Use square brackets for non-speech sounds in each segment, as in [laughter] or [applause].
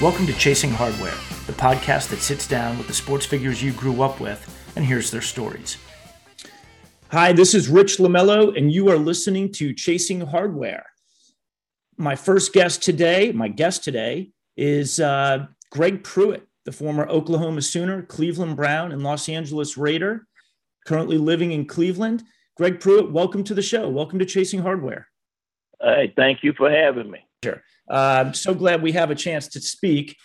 Welcome to Chasing Hardware, the podcast that sits down with the sports figures you grew up with and hears their stories. Hi, this is Rich Lamello, and you are listening to Chasing Hardware. My first guest today, my guest today, is uh, Greg Pruitt, the former Oklahoma Sooner, Cleveland Brown, and Los Angeles Raider, currently living in Cleveland. Greg Pruitt, welcome to the show. Welcome to Chasing Hardware. Hey, thank you for having me. Sure. I'm so glad we have a chance to speak.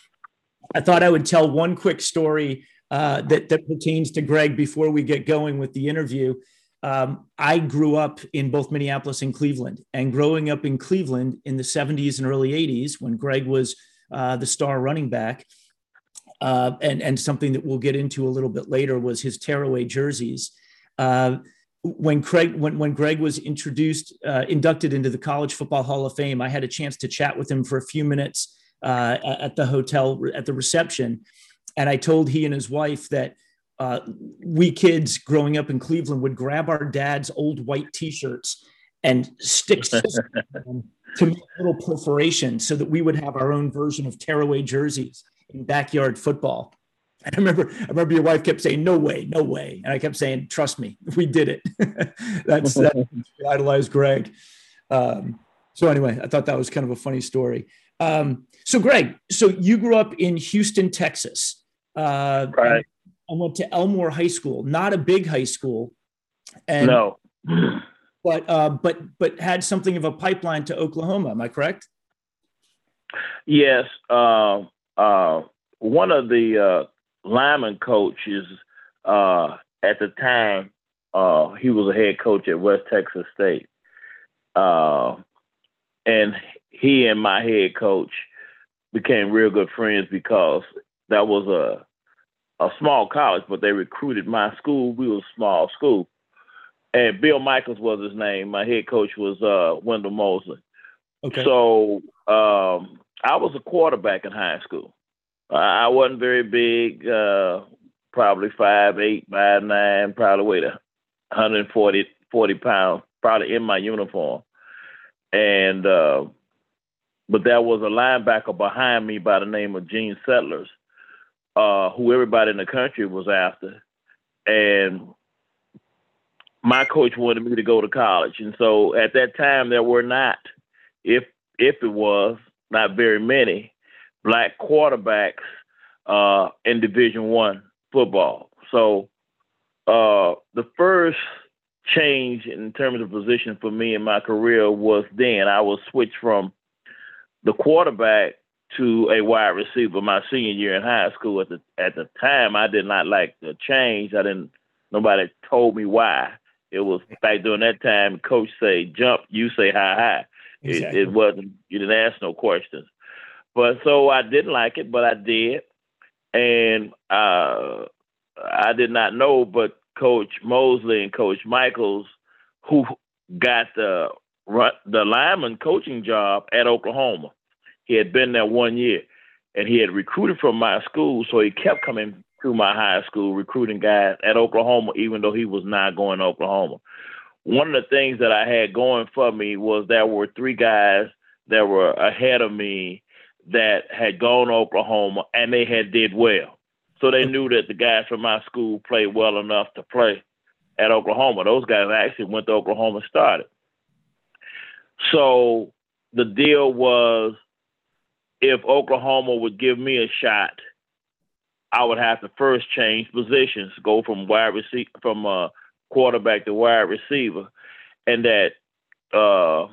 I thought I would tell one quick story uh, that, that pertains to Greg before we get going with the interview. Um, I grew up in both Minneapolis and Cleveland, and growing up in Cleveland in the 70s and early 80s when Greg was uh, the star running back, uh, and, and something that we'll get into a little bit later was his tearaway jerseys. Uh, when Craig when when Greg was introduced uh, inducted into the College Football Hall of Fame, I had a chance to chat with him for a few minutes uh, at the hotel at the reception, and I told he and his wife that uh, we kids growing up in Cleveland would grab our dad's old white T-shirts and stick [laughs] to make little perforations so that we would have our own version of tearaway jerseys in backyard football. And [laughs] I remember, I remember your wife kept saying, "No way, no way," and I kept saying, "Trust me, [laughs] we did it." [laughs] that's that idolized Greg. Um, so anyway, I thought that was kind of a funny story. Um, so Greg, so you grew up in Houston, Texas, uh, Right. and went to Elmore High School, not a big high school, and no. [sighs] but uh, but but had something of a pipeline to Oklahoma. Am I correct? Yes. Uh, uh, one of the uh, lineman coaches uh, at the time, uh, he was a head coach at West Texas State. Uh, and he and my head coach became real good friends because that was a a small college, but they recruited my school. We were a small school. And Bill Michaels was his name. My head coach was uh, Wendell Mosley. Okay. So um, I was a quarterback in high school. I wasn't very big, uh, probably five eight, five nine, probably weighed 140 40 pounds, probably in my uniform. And uh, but there was a linebacker behind me by the name of Gene Settlers, uh, who everybody in the country was after. And my coach wanted me to go to college. And so at that time there were not, if if it was, not very many black quarterbacks uh, in Division One football. So uh, the first change in terms of position for me in my career was then I was switched from the quarterback to a wide receiver my senior year in high school. At the at the time, I did not like the change. I didn't. Nobody told me why. It was back during that time. Coach say jump, you say hi hi. Exactly. It, it wasn't. You didn't ask no questions. But so I didn't like it, but I did, and uh, I did not know. But Coach Mosley and Coach Michaels, who got the the lineman coaching job at Oklahoma, he had been there one year, and he had recruited from my school, so he kept coming to my high school recruiting guys at Oklahoma, even though he was not going to Oklahoma. One of the things that I had going for me was there were three guys that were ahead of me that had gone to Oklahoma and they had did well. So they [laughs] knew that the guys from my school played well enough to play at Oklahoma. Those guys actually went to Oklahoma and started. So the deal was if Oklahoma would give me a shot, I would have to first change positions, go from wide receiver from uh, quarterback to wide receiver, and that uh,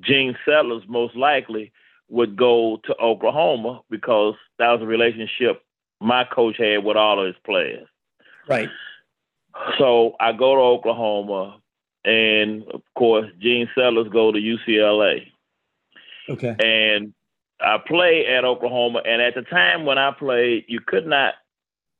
Gene Settlers most likely would go to Oklahoma because that was a relationship my coach had with all of his players. Right. So I go to Oklahoma, and of course, Gene Sellers go to UCLA. Okay. And I play at Oklahoma, and at the time when I played, you could not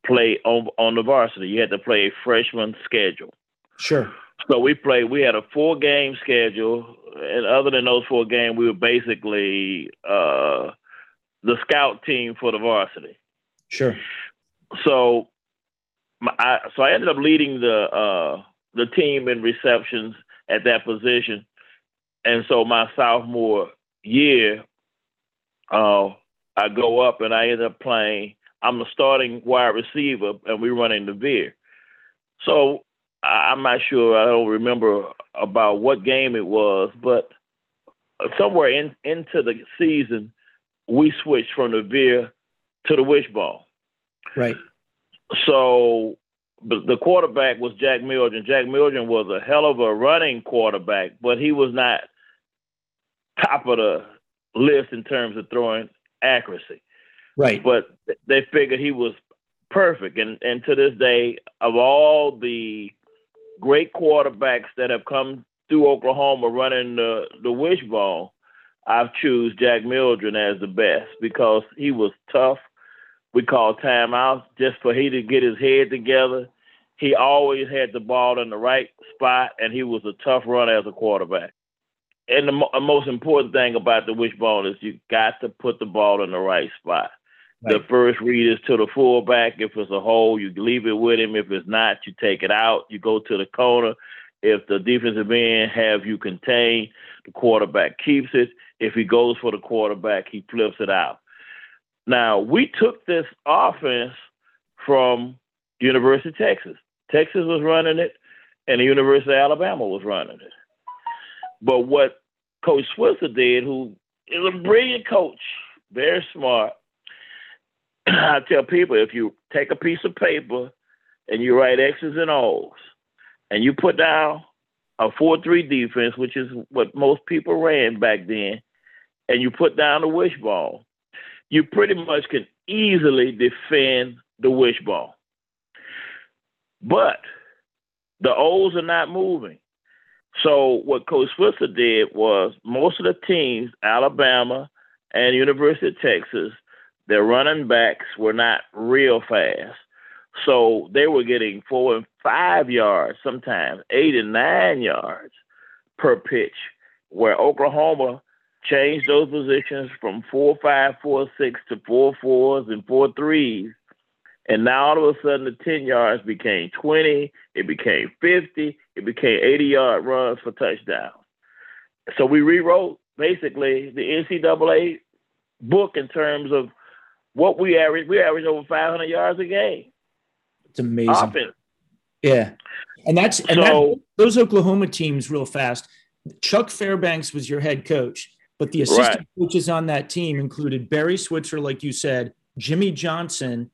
play on on the varsity. You had to play a freshman schedule. Sure. So we played. We had a four game schedule, and other than those four games, we were basically uh, the scout team for the varsity. Sure. So, my, I, so I ended up leading the uh, the team in receptions at that position, and so my sophomore year, uh, I go up and I end up playing. I'm the starting wide receiver, and we're running the veer. So I'm not sure. I don't remember about what game it was, but somewhere in into the season, we switched from the veer to the wishbone. Right. So the quarterback was Jack Mildren. Jack Mildren was a hell of a running quarterback, but he was not top of the list in terms of throwing accuracy. Right. But they figured he was perfect. And and to this day, of all the great quarterbacks that have come through Oklahoma running the, the wishbone, I've choose Jack Mildren as the best because he was tough. We call timeouts just for he to get his head together. He always had the ball in the right spot, and he was a tough runner as a quarterback. And the mo- most important thing about the wishbone is you got to put the ball in the right spot. Right. The first read is to the fullback. If it's a hole, you leave it with him. If it's not, you take it out. You go to the corner. If the defensive end have you contained, the quarterback keeps it. If he goes for the quarterback, he flips it out. Now we took this offense from University of Texas. Texas was running it, and the University of Alabama was running it. But what Coach Switzer did, who is a brilliant coach, very smart, [clears throat] I tell people if you take a piece of paper and you write X's and O's and you put down a 4 3 defense, which is what most people ran back then, and you put down the wishbone, you pretty much can easily defend the wishbone. But the O's are not moving. So what Coach Switzer did was most of the teams, Alabama and University of Texas, their running backs were not real fast. So they were getting four and five yards, sometimes eight and nine yards per pitch, where Oklahoma changed those positions from four five, four six to four fours and four threes. And now all of a sudden the 10 yards became 20, it became 50, it became 80 yard runs for touchdowns. So we rewrote basically the NCAA book in terms of what we average, we average over 500 yards a game. It's amazing. Offense. Yeah. And that's, and so, that, those Oklahoma teams, real fast. Chuck Fairbanks was your head coach, but the assistant right. coaches on that team included Barry Switzer, like you said, Jimmy Johnson,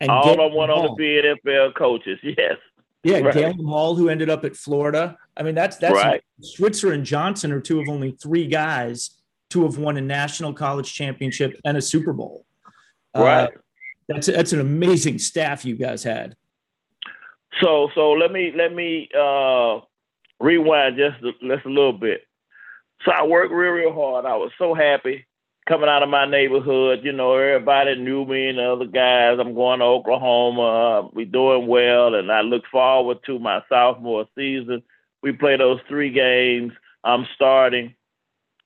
and all of them went on to be NFL coaches. [laughs] Yes. Yeah, right. Galen Hall, who ended up at Florida. I mean, that's that's right. Switzer and Johnson are two of only three guys to have won a national college championship and a Super Bowl. Right. Uh, that's that's an amazing staff you guys had. So so let me let me uh, rewind just a, just a little bit. So I worked real real hard. I was so happy coming out of my neighborhood. You know, everybody knew me and the other guys. I'm going to Oklahoma. We doing well, and I look forward to my sophomore season. We play those three games. I'm starting.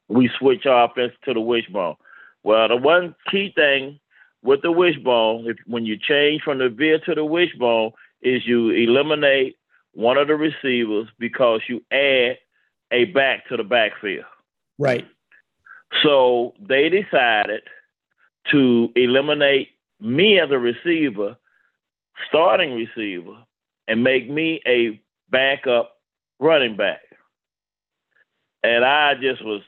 We switch offense to the wishbone. Well, the one key thing with the wishbone, if when you change from the veer to the wishbone, is you eliminate one of the receivers because you add a back to the backfield. Right. So they decided to eliminate me as a receiver, starting receiver, and make me a backup running back. And I just was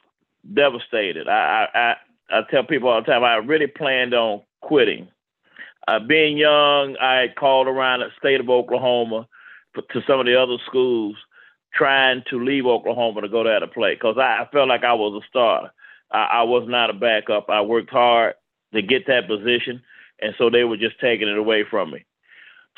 devastated. I, I, I tell people all the time, I really planned on quitting. Uh, being young, I had called around the state of Oklahoma to some of the other schools trying to leave Oklahoma to go there to play because I, I felt like I was a starter. I, I was not a backup. I worked hard to get that position, and so they were just taking it away from me.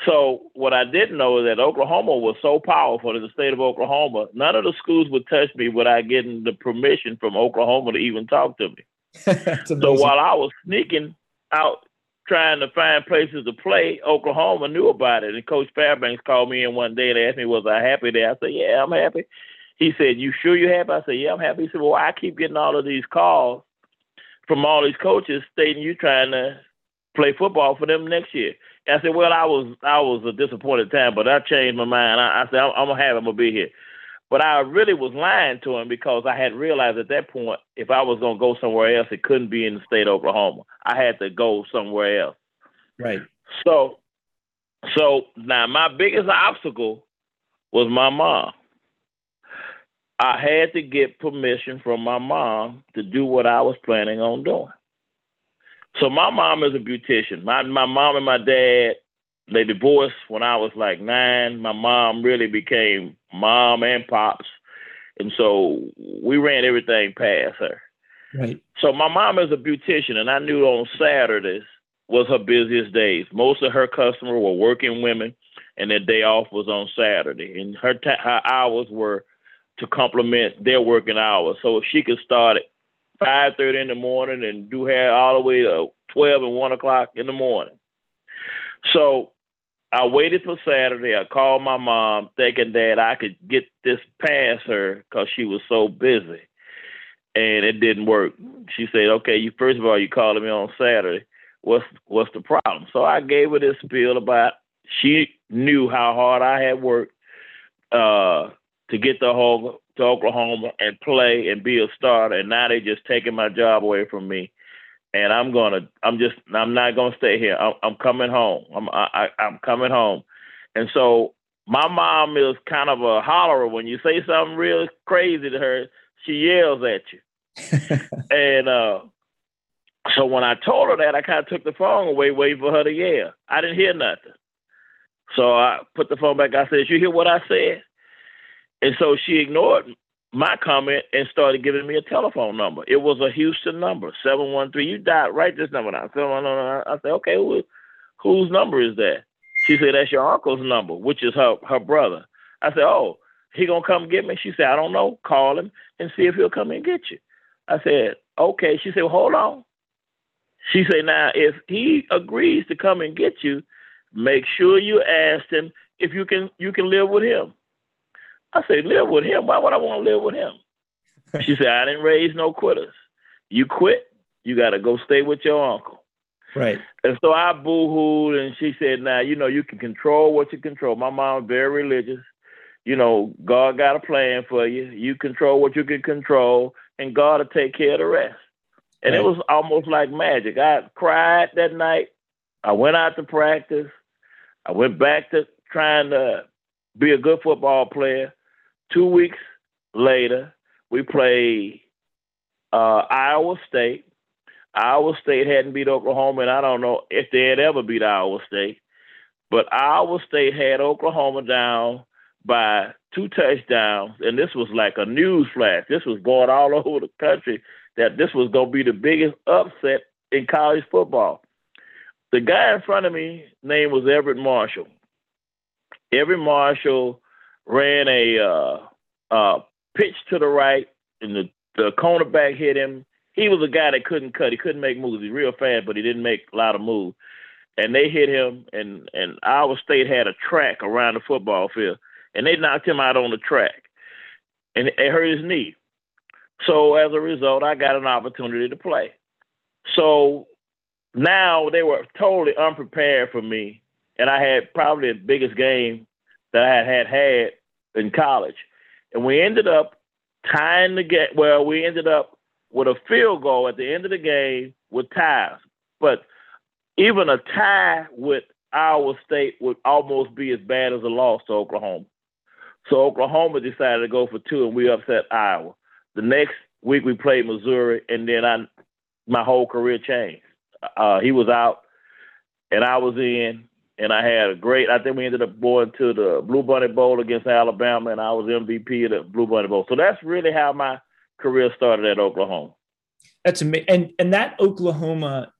So what I didn't know is that Oklahoma was so powerful in the state of Oklahoma. None of the schools would touch me without getting the permission from Oklahoma to even talk to me. [laughs] so while I was sneaking out trying to find places to play, Oklahoma knew about it. And Coach Fairbanks called me in one day and asked me, was I happy there? I said, yeah, I'm happy. He said, you sure you're happy? I said, yeah, I'm happy. He said, well, I keep getting all of these calls from all these coaches stating you trying to play football for them next year. I said, well, I was I was a disappointed time, but I changed my mind. I, I said, I'm, I'm, gonna have. I'm gonna be here. But I really was lying to him because I had realized at that point if I was gonna go somewhere else, it couldn't be in the state of Oklahoma. I had to go somewhere else. Right. So, so now my biggest obstacle was my mom. I had to get permission from my mom to do what I was planning on doing. So my mom is a beautician. My my mom and my dad they divorced when I was like nine. My mom really became mom and pops, and so we ran everything past her. Right. So my mom is a beautician, and I knew on Saturdays was her busiest days. Most of her customers were working women, and their day off was on Saturday, and her ta- her hours were to complement their working hours. So if she could start at five thirty in the morning and do hair all the way to twelve and one o'clock in the morning. So I waited for Saturday. I called my mom, thinking that I could get this past her because she was so busy, and it didn't work. She said, "Okay, you first of all, you calling me on Saturday. What's what's the problem?" So I gave her this spiel about. She knew how hard I had worked uh, to get the whole to Oklahoma and play and be a starter, and now they're just taking my job away from me. And I'm gonna, I'm just, I'm not gonna stay here. I'm, I'm coming home. I'm, I, I'm coming home. And so my mom is kind of a hollerer. When you say something real crazy to her, she yells at you. [laughs] and uh, so when I told her that, I kind of took the phone away, waiting for her to yell. I didn't hear nothing. So I put the phone back. I said, "You hear what I said?" And so she ignored my comment and started giving me a telephone number. It was a Houston number, 713. You died, write this number down. I said, okay, who, whose number is that? She said, that's your uncle's number, which is her, her brother. I said, oh, he gonna come get me? She said, I don't know. Call him and see if he'll come and get you. I said, okay. She said, well, hold on. She said, now, if he agrees to come and get you, make sure you ask him if you can you can live with him. I said, live with him. Why would I want to live with him? [laughs] she said, I didn't raise no quitters. You quit, you got to go stay with your uncle. Right. And so I boo-hooed, and she said, now, you know, you can control what you control. My mom very religious. You know, God got a plan for you. You control what you can control, and God will take care of the rest. And right. it was almost like magic. I cried that night. I went out to practice. I went back to trying to be a good football player. Two weeks later, we played uh, Iowa State. Iowa State hadn't beat Oklahoma, and I don't know if they had ever beat Iowa State. But Iowa State had Oklahoma down by two touchdowns, and this was like a news flash. This was going all [laughs] over the country that this was going to be the biggest upset in college football. The guy in front of me name was Everett Marshall. Everett Marshall ran a uh, uh, pitch to the right, and the, the cornerback hit him. He was a guy that couldn't cut. He couldn't make moves. He's real fast, but he didn't make a lot of moves. And they hit him, and and Iowa State had a track around the football field, and they knocked him out on the track, and it hurt his knee. So as a result, I got an opportunity to play. So now they were totally unprepared for me, and I had probably the biggest game that I had had, had in college. And we ended up tying the game. Well, we ended up with a field goal at the end of the game with ties. But even a tie with Iowa State would almost be as bad as a loss to Oklahoma. So Oklahoma decided to go for two, and we upset Iowa. The next week we played Missouri, and then I, my whole career changed. Uh, he was out, and I was in, and I had a great. I think we ended up going to the Bluebonnet Bowl against Alabama, and I was MVP of the Bluebonnet Bowl. So that's really how my career started at Oklahoma. That's amazing. And and that Oklahoma,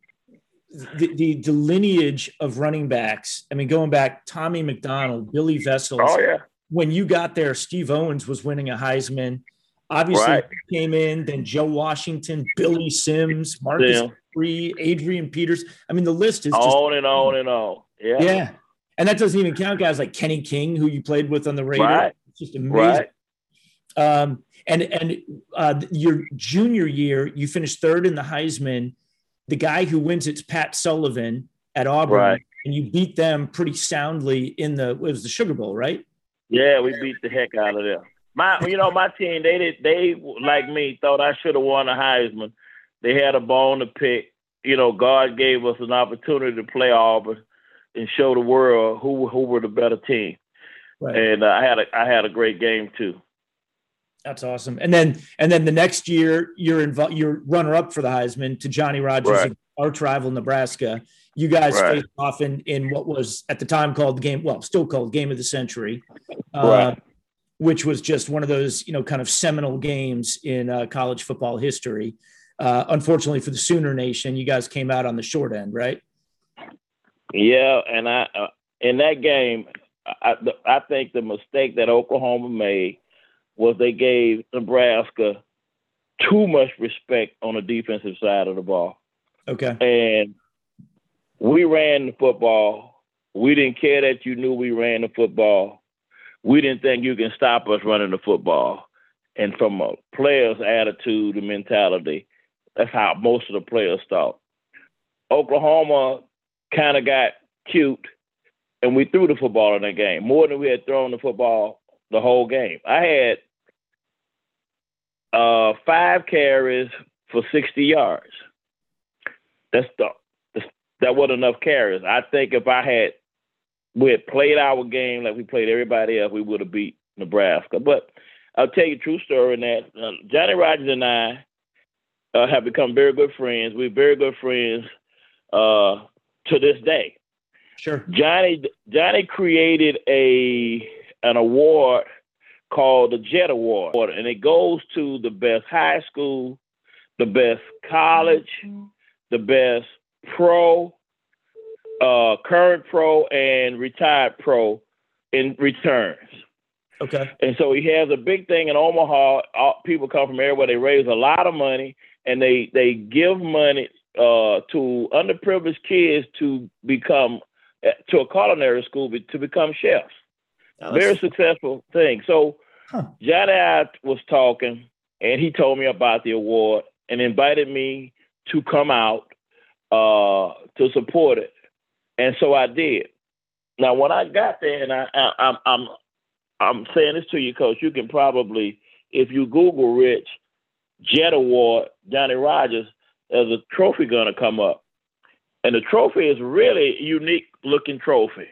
the, the, the lineage of running backs. I mean, going back, Tommy McDonald, Billy Vessels. Oh yeah. When you got there, Steve Owens was winning a Heisman. Obviously, Right. came in. Then Joe Washington, Billy Sims, Marcus Dupree, Adrian Peters. I mean, the list is just On and on and on. Yeah. yeah. And that doesn't even count guys like Kenny King, who you played with on the Raiders. Right. It's just amazing. Right. Um, and and uh, your junior year, you finished third in the Heisman. The guy who wins it's Pat Sullivan at Auburn, Right. and you beat them pretty soundly in the it was the Sugar Bowl, right? Yeah, we beat the heck out of them. My, you know, my team, they did, they like me thought I should have won the Heisman. They had a bone to pick. You know, God gave us an opportunity to play Auburn and show the world who who were the better team. Right. And uh, I had a I had a great game too. That's awesome. And then and then the next year, you're involved. You're runner up for the Heisman to Johnny Rodgers, Right. arch rival Nebraska. You guys Right. faced off in in what was at the time called the game, well, still called Game of the Century, uh, Right. which was just one of those you know kind of seminal games in uh, college football history. Uh, unfortunately for the Sooner Nation, you guys came out on the short end, right? Yeah, and I uh, in that game, I I think the mistake that Oklahoma made was they gave Nebraska too much respect on the defensive side of the ball. Okay. and we ran the football. We didn't care that you knew we ran the football. We didn't think you can stop us running the football. And from a player's attitude and mentality, that's how most of the players thought. Oklahoma kind of got cute, and we threw the football in that game more than we had thrown the football the whole game. I had uh, five carries for 60 yards. That's the that's- that wasn't enough carries. I think if I had we had played our game like we played everybody else, we would have beat Nebraska. But I'll tell you a true story in that uh, Johnny Rodgers and I uh, have become very good friends. We're very good friends uh, to this day. Sure. Johnny Johnny created a an award called the Jet Award, and it goes to the best high school, the best college, the best pro, uh, current pro, and retired pro in returns. Okay. And so he has a big thing in Omaha. All, people come from everywhere. They raise a lot of money, and they they give money uh, to underprivileged kids to become eh, to a culinary school to become chefs. Very successful thing. So Huh. Johnny I was talking, and he told me about the award and invited me to come out uh, to support it, and so I did. Now, when I got there, and I, I, I'm I'm I'm saying this to you, Coach, you can probably, if you Google Rich Jet Award Johnny Rodgers, there's a trophy gonna come up, and the trophy is really unique looking trophy.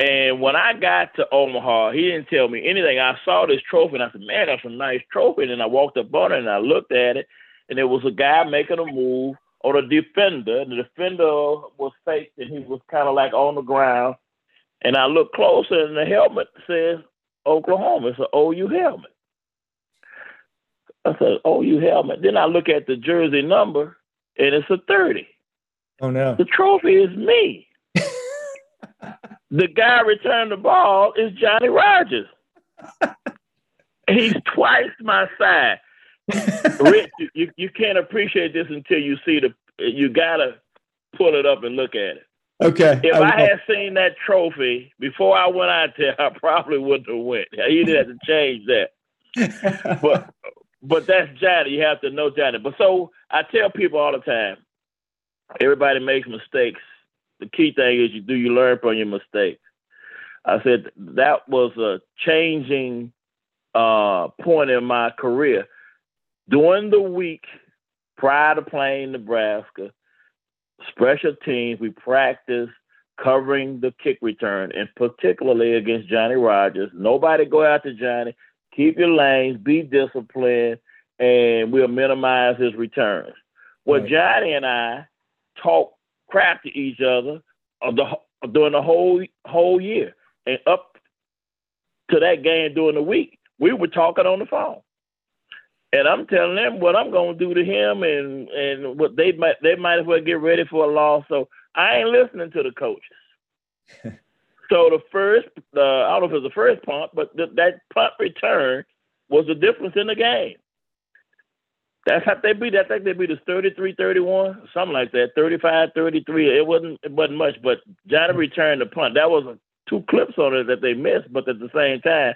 And when I got to Omaha, he didn't tell me anything. I saw this trophy and I said, Man, that's a nice trophy. And I walked up on it and I looked at it, and it was a guy making a move on a defender. And the defender was faked and he was kind of like on the ground. And I looked closer and the helmet says Oklahoma. It's an OU helmet. I said, oh, OU helmet. Then I look at the jersey number and it's a 30. Oh no. The trophy is me. [laughs] the guy returned the ball is Johnny Rodgers. [laughs] He's twice my size. Rich, you- you, you can't appreciate this until you see the. You gotta pull it up and look at it. okay. If I I, had seen that trophy before I went out there, [laughs] I probably wouldn't have went. He didn't have to change that. But but that's Johnny. You have to know Johnny. But so I tell people all the time, everybody makes mistakes. The key thing is you do you learn from your mistakes. I said that was a changing uh, point in my career. During the week prior to playing Nebraska, special teams, we practiced covering the kick return, and particularly against Johnny Rodgers. Nobody go after Johnny. Keep your lanes, be disciplined, and we'll minimize his returns. Well, Right. Johnny and I talk crap to each other of the uh, during the whole whole year, and up to that game during the week, we were talking on the phone. and I'm telling them what I'm gonna do to him, and and what they might they might as well get ready for a loss. So I ain't listening to the coaches. [laughs] so the first, uh, I don't know if it was the first punt, but th- that punt return was the difference in the game. That's how they beat. I think they beat us 33-31, something like that, 35-33. It wasn't it wasn't much, but Johnny returned the punt. That was a, two clips on it that they missed, but at the same time,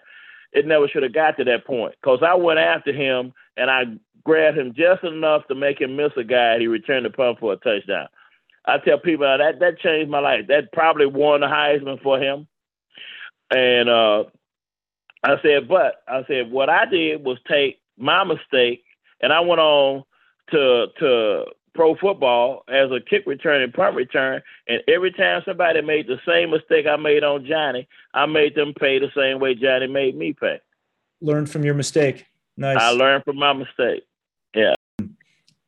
it never should have got to that point because I went after him and I grabbed him just enough to make him miss a guy. He returned the punt for a touchdown. I tell people that that changed my life. That probably won the Heisman for him. And uh, I said, but I said what I did was take my mistake, and I went on to to pro football as a kick return and punt return. And every time somebody made the same mistake I made on Johnny, I made them pay the same way Johnny made me pay. Learn from your mistake. Nice. I learned from my mistake.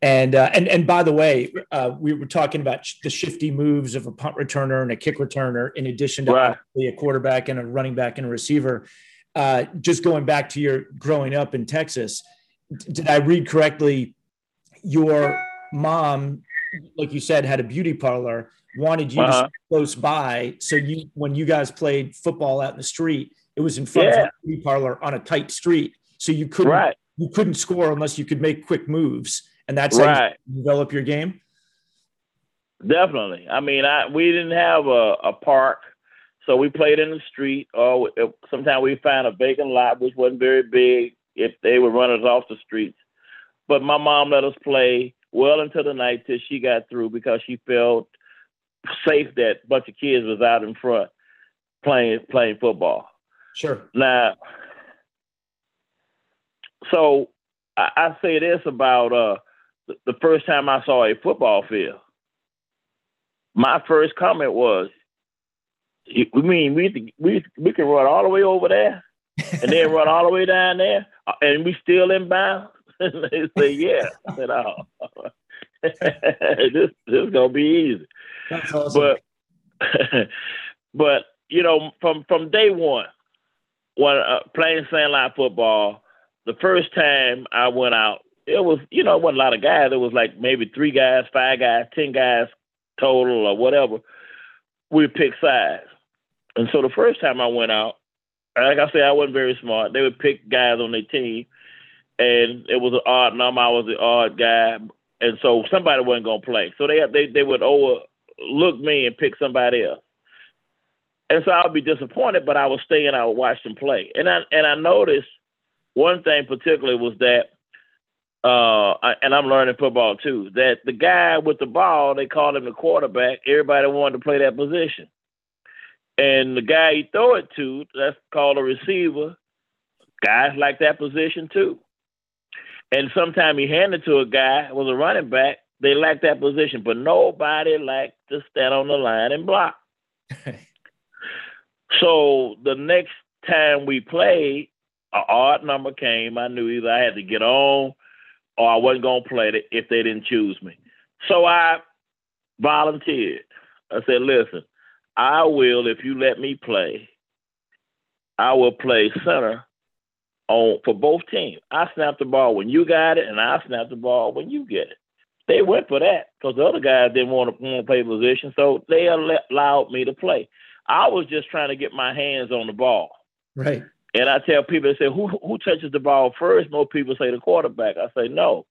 And uh, and and by the way, uh, we were talking about sh- the shifty moves of a punt returner and a kick returner, in addition to right. a quarterback and a running back and a receiver. Uh, just going back to your growing up in Texas, did I read correctly? Your mom, like you said, had a beauty parlor, wanted you uh-huh. to close by. So you, when you guys played football out in the street, it was in front yeah. of a beauty parlor on a tight street. So you couldn't, right. you couldn't score unless you could make quick moves. And that's right. how you develop your game. Definitely. I mean, I, we didn't have a, a park. So we played in the street, or sometimes we found a vacant lot, which wasn't very big if they would run us off the streets. But my mom let us play well into the night till she got through because she felt safe that a bunch of kids was out in front playing playing football. Sure. Now, so I, I say this about uh, the, first time I saw a football field. My first comment was, "We mean we we we can run all the way over there, and then run all the way down there, uh, and we still in bounds." [laughs] they say, "Yeah." I said, "Oh, [laughs] this this is gonna be easy." That's awesome. But [laughs] but you know, from from day one, when uh, playing Sandlot football, the first time I went out, it was you know, it wasn't a lot of guys. It was like maybe three guys, five guys, ten guys total, or whatever. We pick sides, and so the first time I went out, like I said, I wasn't very smart. They would pick guys on their team and it was an odd number. I was the odd guy, and so somebody wasn't gonna play. So they they they would overlook me and pick somebody else. And so I would be disappointed, but I would stay and I would watch them play. And I and I noticed one thing particularly was that, uh, and I'm learning football too, that the guy with the ball, they called him the quarterback. Everybody wanted to play that position. And the guy he throw it to, that's called a receiver. Guys like that position too. And sometimes he handed to a guy was a running back. They lacked that position, but nobody liked to stand on the line and block. [laughs] so the next time we played, an odd number came. I knew either I had to get on or I wasn't going to play it if they didn't choose me. So I volunteered. I said, listen, I will, if you let me play, I will play center on for both teams. I snap the ball when you got it, and I snap the ball when you get it. They went for that because the other guys didn't want to, want to play position, so they allowed me to play. I was just trying to get my hands on the ball. Right. And I tell people, they say, who who touches the ball first? Most people say the quarterback. I say, no,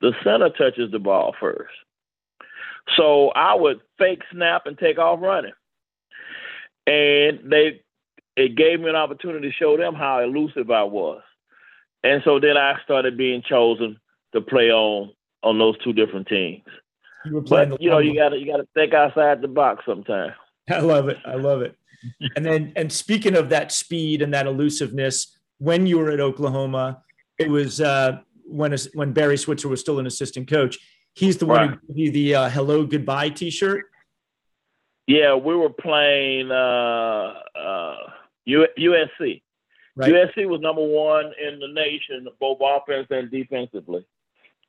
the center touches the ball first. So I would fake snap and take off running. And they it gave me an opportunity to show them how elusive I was. And so then I started being chosen to play on on those two different teams. You but you know, you gotta you gotta think outside the box sometimes. I love it. I love it. And then and speaking of that speed and that elusiveness, when you were at Oklahoma, it was uh, when when Barry Switzer was still an assistant coach. He's the one who gave you the uh, "Hello Goodbye" T-shirt. Yeah, we were playing. Uh, uh, USC. Right. USC was number one in the nation, both offense and defensively.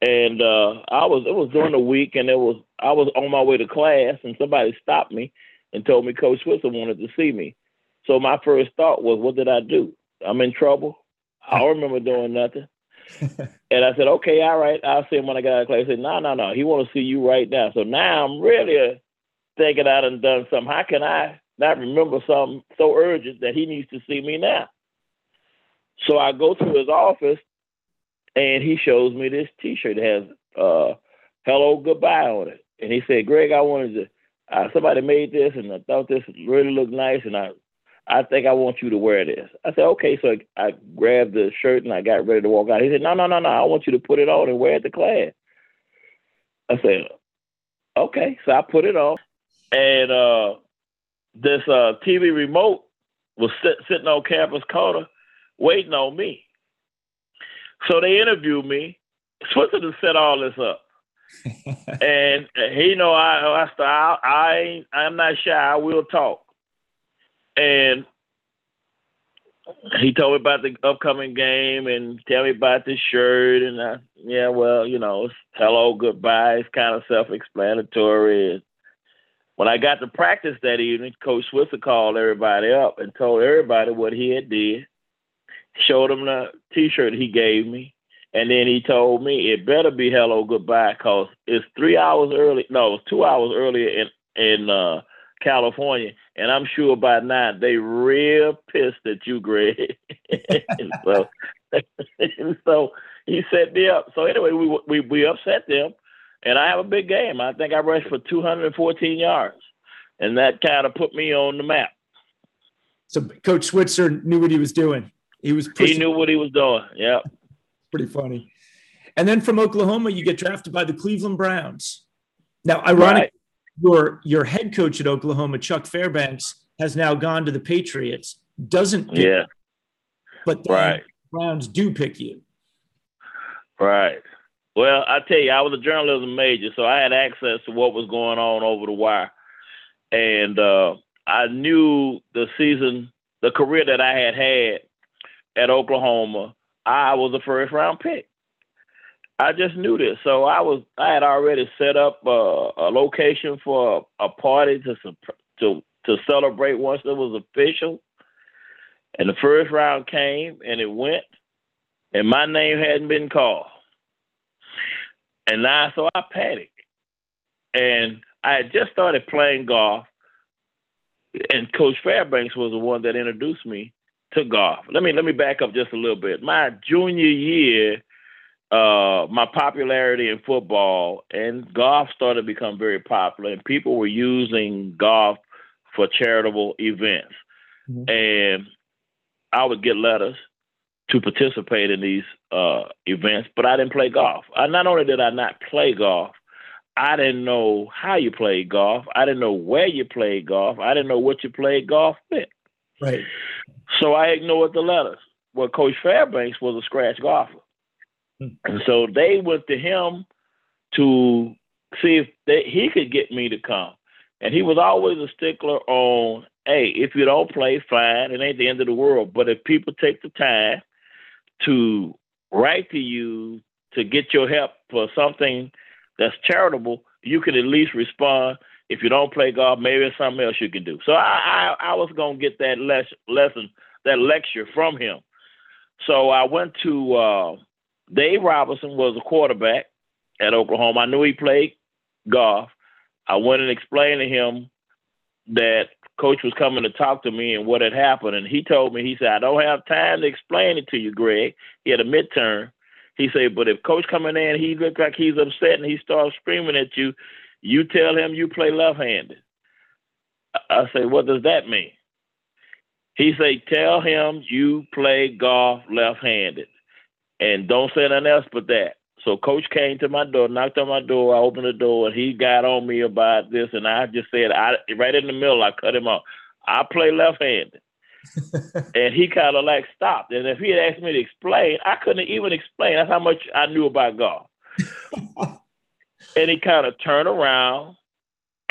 And uh, I was it was during the week, and it was I was on my way to class, and somebody stopped me and told me Coach Switzer wanted to see me. So my first thought was, what did I do? I'm in trouble. I don't remember doing nothing. [laughs] and I said, okay, all right, I'll see him when I get out of class. He said, no, no, no, he want to see you right now. So now I'm really uh, thinking I done done something. How can I not remember something so urgent that he needs to see me now? So I go to his office, and he shows me this T-shirt that has uh, "Hello, Goodbye" on it, and he said, "Greg, I wanted to. Uh, somebody made this, and I thought this really looked nice, and I I think I want you to wear this. I said, okay. So I grabbed the shirt and I got ready to walk out. He said, no, no, no, no. I want you to put it on and wear it to class. I said, okay. So I put it on. And uh, this uh, TV remote was sit- sitting on campus corner waiting on me. So they interviewed me. Switzerland set all this up. [laughs] and he know I I I I I'm not shy. I will talk and he told me about the upcoming game and tell me about the shirt and I, yeah, well, you know, hello, goodbye. It's kind of self-explanatory. When I got to practice that evening, Coach Switzer called everybody up and told everybody what he had did. Showed them the T-shirt he gave me, and then he told me it better be hello, goodbye, cause it's three hours early. No, it's two hours earlier in in uh, California, and I'm sure by now they real pissed at you, Greg. [laughs] so, [laughs] so he set me up. So anyway, we we we upset them, and I have a big game. I think I rushed for 214 yards, and that kind of put me on the map. So Coach Switzer knew what he was doing. He was pushing. he knew what he was doing. Yeah, pretty funny. And then from Oklahoma, you get drafted by the Cleveland Browns. Now, ironic, right your your head coach at Oklahoma, Chuck Fairbanks, has now gone to the Patriots. Doesn't pick yeah, you, but the right. Browns do pick you. Right. Well, I tell you, I was a journalism major, so I had access to what was going on over the wire, and uh, I knew the season, the career that I had had at Oklahoma. I was a first round pick. I just knew this, so I was I had already set up a, a location for a, a party to to to celebrate once it was official. And the first round came and it went, and my name hadn't been called. And now, so I panicked, and I had just started playing golf, and Coach Fairbanks was the one that introduced me to golf. Let me let me back up just a little bit. My junior year uh, my popularity in football and golf started to become very popular, and people were using golf for charitable events. Mm-hmm. And I would get letters to participate in these uh, events, but I didn't play golf. I, not only did I not play golf, I didn't know how you played golf. I didn't know where you played golf. I didn't know what you played golf with. Right. So I ignored the letters. Well, Coach Fairbanks was a scratch golfer. Hmm. And so they went to him to see if they, he could get me to come. And he was always a stickler on, hey, if you don't play, fine, it ain't the end of the world. But if people take the time to write to you to get your help for something that's charitable, you can at least respond. If you don't play golf, maybe it's something else you can do. So I, I, I was gonna get that les- lesson, that lecture from him. So I went to uh, Dave Robertson was a quarterback at Oklahoma. I knew he played golf. I went and explained to him that coach was coming to talk to me and what had happened. And he told me, he said, I don't have time to explain it to you, Greg. He had a midterm. He said, but if coach coming in, he look like he's upset and he starts screaming at you, you tell him you play left-handed. I say, what does that mean? He say, tell him you play golf left-handed and don't say nothing else but that. So coach came to my door, knocked on my door. I opened the door, and he got on me about this, and I just said, I right in the middle, I cut him off. I play left-handed, [laughs] and he kind of like stopped. And if he had asked me to explain, I couldn't even explain. That's how much I knew about golf. [laughs] and he kind of turned around,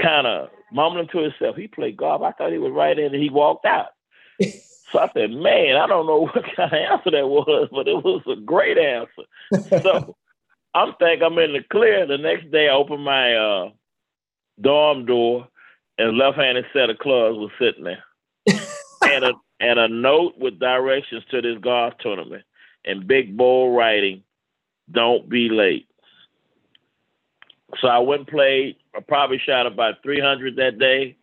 kind of mumbling to himself. He played golf. I thought he was right in, and he walked out. So I said, man, I don't know [laughs] what kind of answer that was, but it was a great answer. so [laughs] I'm thinking I'm in the clear. The next day I opened my uh, dorm door and left-handed set of clubs was sitting there. [laughs] and a and a note with directions to this golf tournament and big bold writing, don't be late. So I went and played. I probably shot about 300 that day.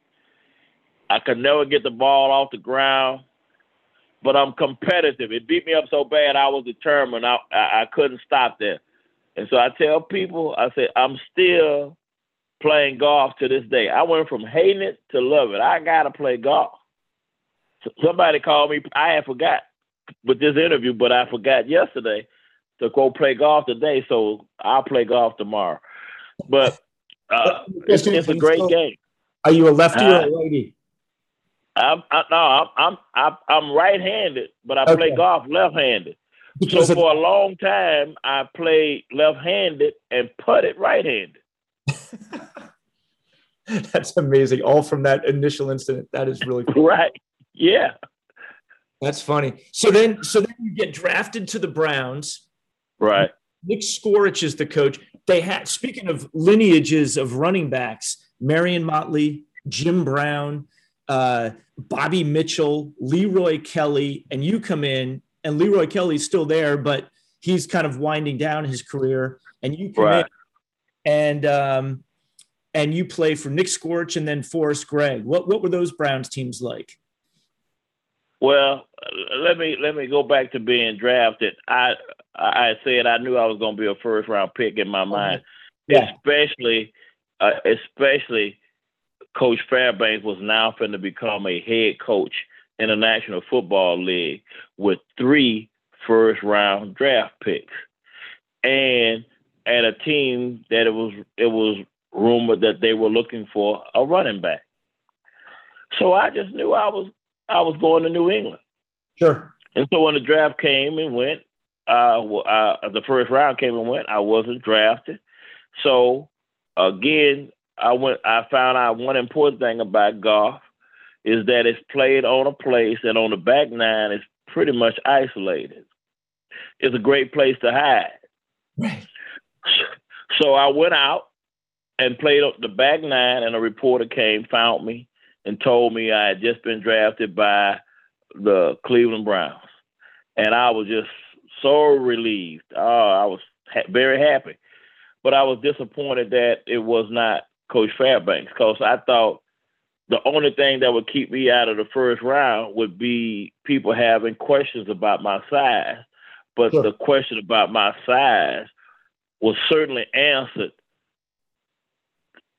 I could never get the ball off the ground, but I'm competitive. It beat me up so bad, I was determined. I, I, I couldn't stop there. And so I tell people, I say, I'm still playing golf to this day. I went from hating it to love it. I got to play golf. So somebody called me, I had forgot with this interview, but I forgot yesterday to go play golf today. So I'll play golf tomorrow. But uh, it's, it's, a great game. Are you a lefty uh, or a righty? I'm I, no, I'm I'm I'm, I'm right-handed, but I okay. play golf left-handed. Because so for a long time, I played left-handed and putted right-handed. [laughs] That's amazing. All from that initial incident. That is really cool. [laughs] right. Yeah. That's funny. So then, so then you get drafted to the Browns. Right. Nick Skorich is the coach. They had, speaking of lineages of running backs, Marion Motley, Jim Brown, uh, Bobby Mitchell, Leroy Kelly, and you come in, and Leroy Kelly's still there, but he's kind of winding down his career, and you come right. in, and um, and you play for Nick Skorich and then Forrest Gregg. What what were those Browns teams like? Well, let me let me go back to being drafted. I I said I knew I was going to be a first round pick in my mind, yeah. especially uh, especially Coach Fairbanks was now going to become a head coach in the National Football League with three first round draft picks, and at a team that it was it was rumored that they were looking for a running back. So I just knew I was I was going to New England. Sure. And so when the draft came and went, uh, uh, the first round came and went, I wasn't drafted. So again, I went. I found out one important thing about golf is that it's played on a place, and on the back nine, it's pretty much isolated. It's a great place to hide. Right. So I went out and played up the back nine, and a reporter came, found me, and told me I had just been drafted by the Cleveland Browns, and I was just so relieved. Oh, I was ha- very happy, but I was disappointed that it was not Coach Fairbanks because I thought the only thing that would keep me out of the first round would be people having questions about my size. But sure. the question about my size was certainly answered.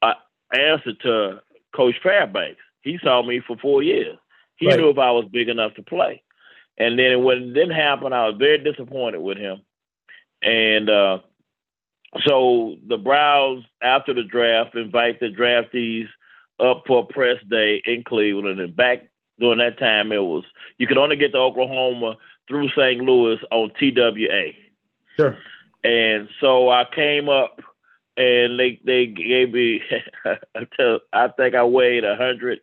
Uh, answered to Coach Fairbanks. He saw me for four years. He right. knew if I was big enough to play. And then when it didn't happen, I was very disappointed with him. And uh, so the Browns, after the draft, invite the draftees up for a press day in Cleveland. And back during that time, it was you could only get to Oklahoma through St. Louis on TWA. Sure. And so I came up, and they they gave me. [laughs] I think I weighed a hundred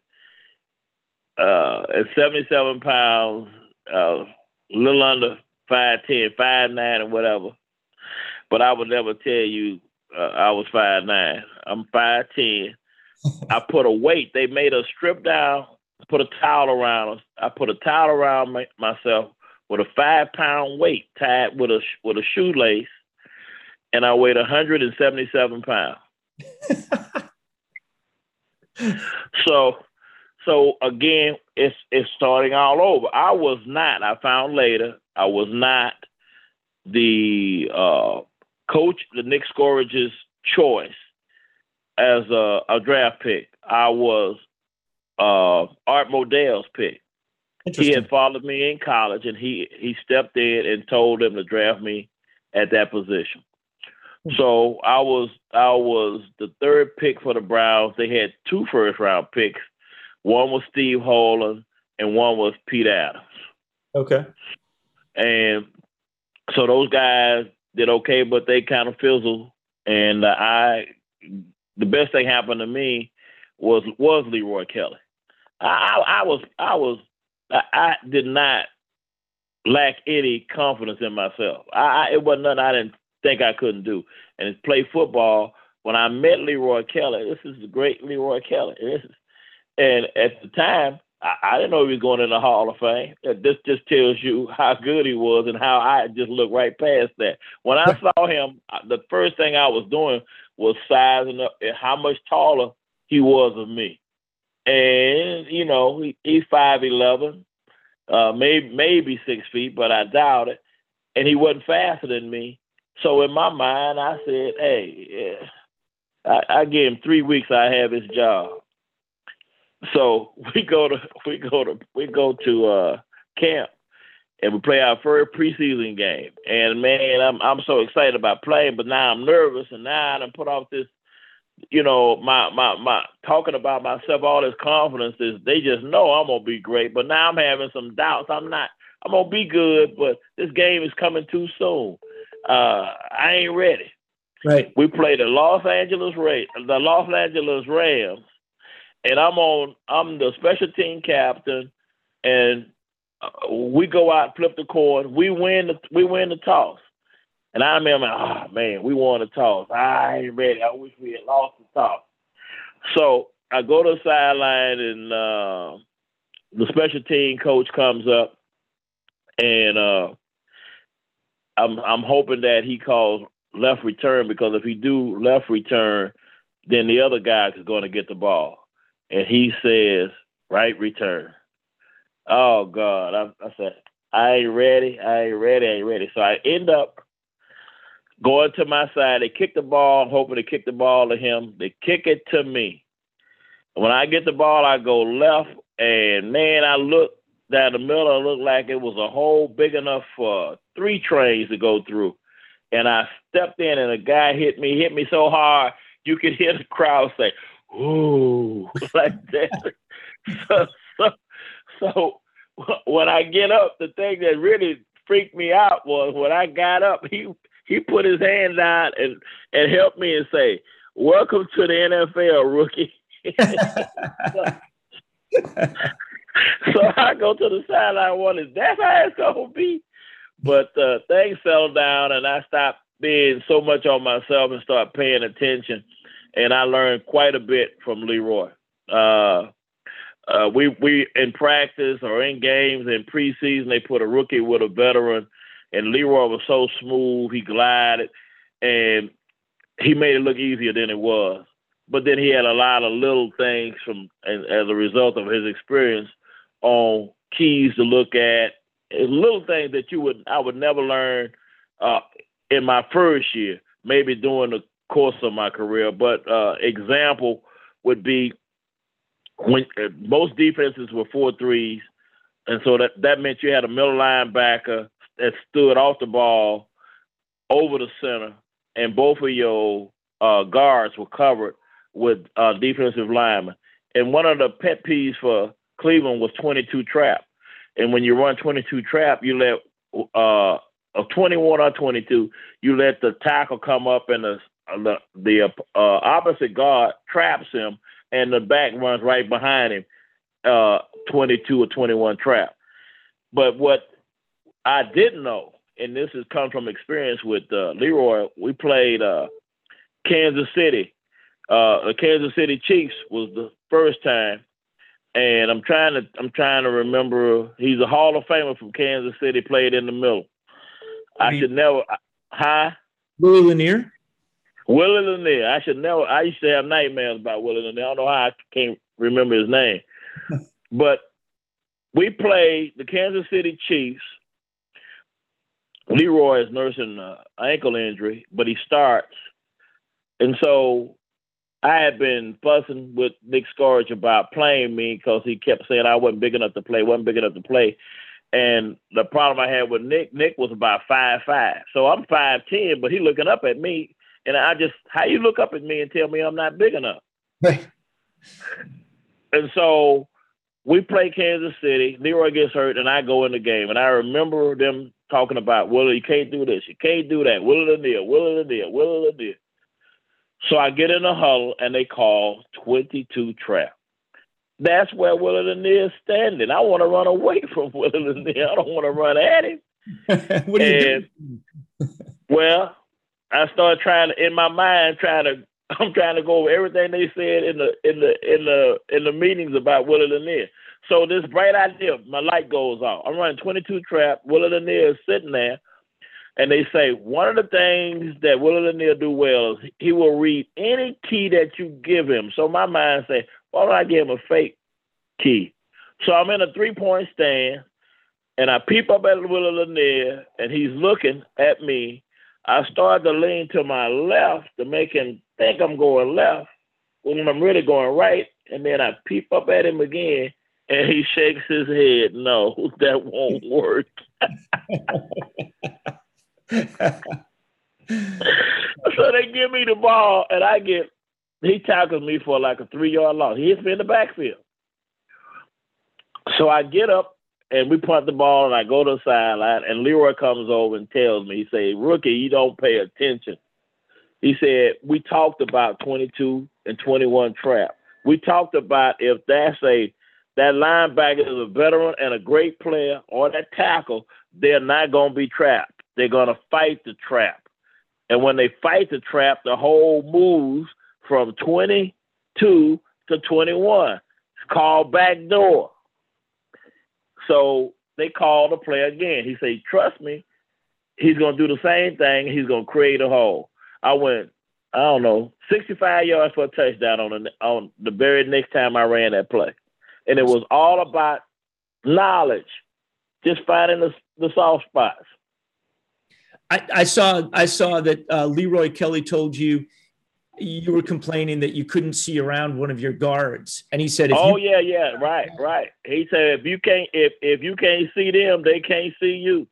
uh, and seventy seven pounds, uh, a little under five ten, five nine, or whatever but I would never tell you uh, I was five nine. I'm five ten. I [laughs] put a weight. They made us strip down, put a towel around us. I put a towel around my, myself with a five pound weight tied with a with a shoelace, and I weighed 177 pounds. [laughs] so, so again, it's it's starting all over. I was not. I found later I was not the uh, coach the Nick Skorich's choice as a, a, draft pick. I was uh, Art Modell's pick. He had followed me in college, and he he stepped in and told them to draft me at that position. Hmm. So I was I was the third pick for the Browns. They had two first round picks. One was Steve Holland, and one was Pete Adams. Okay. And so those guys did okay, but they kind of fizzled. And uh, I, the best thing happened to me was was Leroy Kelly. I, I, I was I was I, I, did not lack any confidence in myself. I, it wasn't nothing I didn't think I couldn't do. And it's play football. When I met Leroy Kelly, this is the great Leroy Kelly. This is, and at the time, I, I didn't know he was going in the Hall of Fame. This just tells you how good he was and how I just looked right past that. When I saw him, the first thing I was doing was sizing up how much taller he was of me. And you know, he, he's five eleven, uh, maybe maybe six feet, but I doubt it. And he wasn't faster than me. So in my mind, I said, "Hey, yeah, I, I gave him three weeks. I have his job." So we go to [laughs] we go to we go to uh, camp and we play our first preseason game. And man, I'm I'm so excited about playing, but now I'm nervous, and now I put off this, you know, my my my talking about myself, all this confidence is they just know I'm gonna be great, but now I'm having some doubts. I'm not. I'm gonna be good, but this game is coming too soon. Uh, I ain't ready. Right. We play the Los Angeles Ray, the Los Angeles Rams and I'm on. I'm the special team captain, and uh, we go out, flip the coin. We win the we win the toss, and I remember, oh man, we won the toss. I ain't ready. I wish we had lost the toss. So I go to the sideline, and uh, the special team coach comes up, and uh, I'm I'm hoping that he calls left return because if he do left return, then the other guy is going to get the ball and he says, right return. Oh God. I, I said, I ain't ready, I ain't ready, I ain't ready. So I end up going to my side. They kick the ball, hoping to kick the ball to him. They kick it to me. When I get the ball, I go left, and man, I look down the middle. It looked like it was a hole big enough for three trains to go through. And I stepped in, and a guy hit me, hit me so hard you could hear the crowd say, ooh, [laughs] like that. so, so, so when I get up, the thing that really freaked me out was when I got up, he he put his hand down and and helped me and say, "Welcome to the NFL, rookie." [laughs] [laughs] so, I go to the sideline. Wonder, that's how it's gonna be. But uh, things settled down, and I stopped being so much on myself and start paying attention and I learned quite a bit from Leroy. Uh, uh, we we in practice or in games in preseason they put a rookie with a veteran, and Leroy was so smooth he glided, and he made it look easier than it was. But then he had a lot of little things from as, as a result of his experience on keys to look at, little things that you would I would never learn uh, in my first year. Maybe during the course of my career. But uh, example would be when uh, most defenses were four threes, and so that that meant you had a middle linebacker that stood off the ball over the center, and both of your uh, guards were covered with uh, defensive linemen. And one of the pet peeves for Cleveland was 22 trap. And when you run 22 trap, you let uh, a 21 or 22, you let the tackle come up and the the the uh, opposite guard traps him, and the back runs right behind him, uh, 22 or 21 trap. But what I didn't know, and this has come from experience with uh, Leroy, we played uh, Kansas City. Uh, the Kansas City Chiefs was the first time, and I'm trying to I'm trying to remember. He's a Hall of Famer from Kansas City. Played in the middle. I should never. Hi. Willie Lanier. Willie Lanier. I should know. I used to have nightmares about Willie Lanier. I don't know how I can't remember his name. [laughs] but we played the Kansas City Chiefs. Leroy is nursing an ankle injury, but he starts. And so I had been fussing with Nick Skorich about playing me because he kept saying I wasn't big enough to play, wasn't big enough to play. And the problem I had with Nick, Nick was about five five. So I'm five ten, but he looking up at me and I just, how you look up at me and tell me I'm not big enough? [laughs] and so we play Kansas City. Leroy gets hurt, and I go in the game. And I remember them talking about, Willie, you can't do this. You can't do that. Willie Lanier, Willie Lanier, Willie Lanier. So I get in the huddle, and they call 22 trap. That's where Willie Lanier is standing. I want to run away [laughs] from Willie Lanier. I don't want to run at him. [laughs] what are you doing? well, I started trying to in my mind trying to [laughs] I'm trying to go over everything they said in the in the in the in the meetings about Willie Lanier. So this bright idea, my light goes off. I'm running 22 trap. Willie Lanier is sitting there, and they say one of the things that Willie Lanier do well is he will read any key that you give him. So my mind say, why don't I give him a fake key? So I'm in a three point stand, and I peep up at Willie Lanier, and he's looking at me. I start to lean to my left to make him think I'm going left when I'm really going right, and then I peep up at him again, and he shakes his head. No, [laughs] that won't [laughs] work. [laughs] so they give me the ball, and I get he tackles me for like a three yard loss. He hits me in the backfield. So I get up and we punt the ball, and I go to the sideline, and Leroy comes over and tells me, he say, "Rookie, you don't pay attention." He said, "We talked about 22 and 21 trap. We talked about if that's a that linebacker is a veteran and a great player, or that tackle, they're not to be trapped. They're to fight the trap. And when they fight the trap, the whole moves from 22 to 21. It's called back door. So they called the player again. He said, Trust me, he's to do the same thing. He's to create a hole. I went, I don't know, 65 yards for a touchdown on the, on the very next time I ran that play and it was all about knowledge, just finding the, the soft spots. I, I saw I saw that uh, Leroy Kelly told you you were complaining that you couldn't see around one of your guards, and he said, "Oh you- yeah, yeah, right, right." He said, "If you can't if if you can't see them, they can't see you."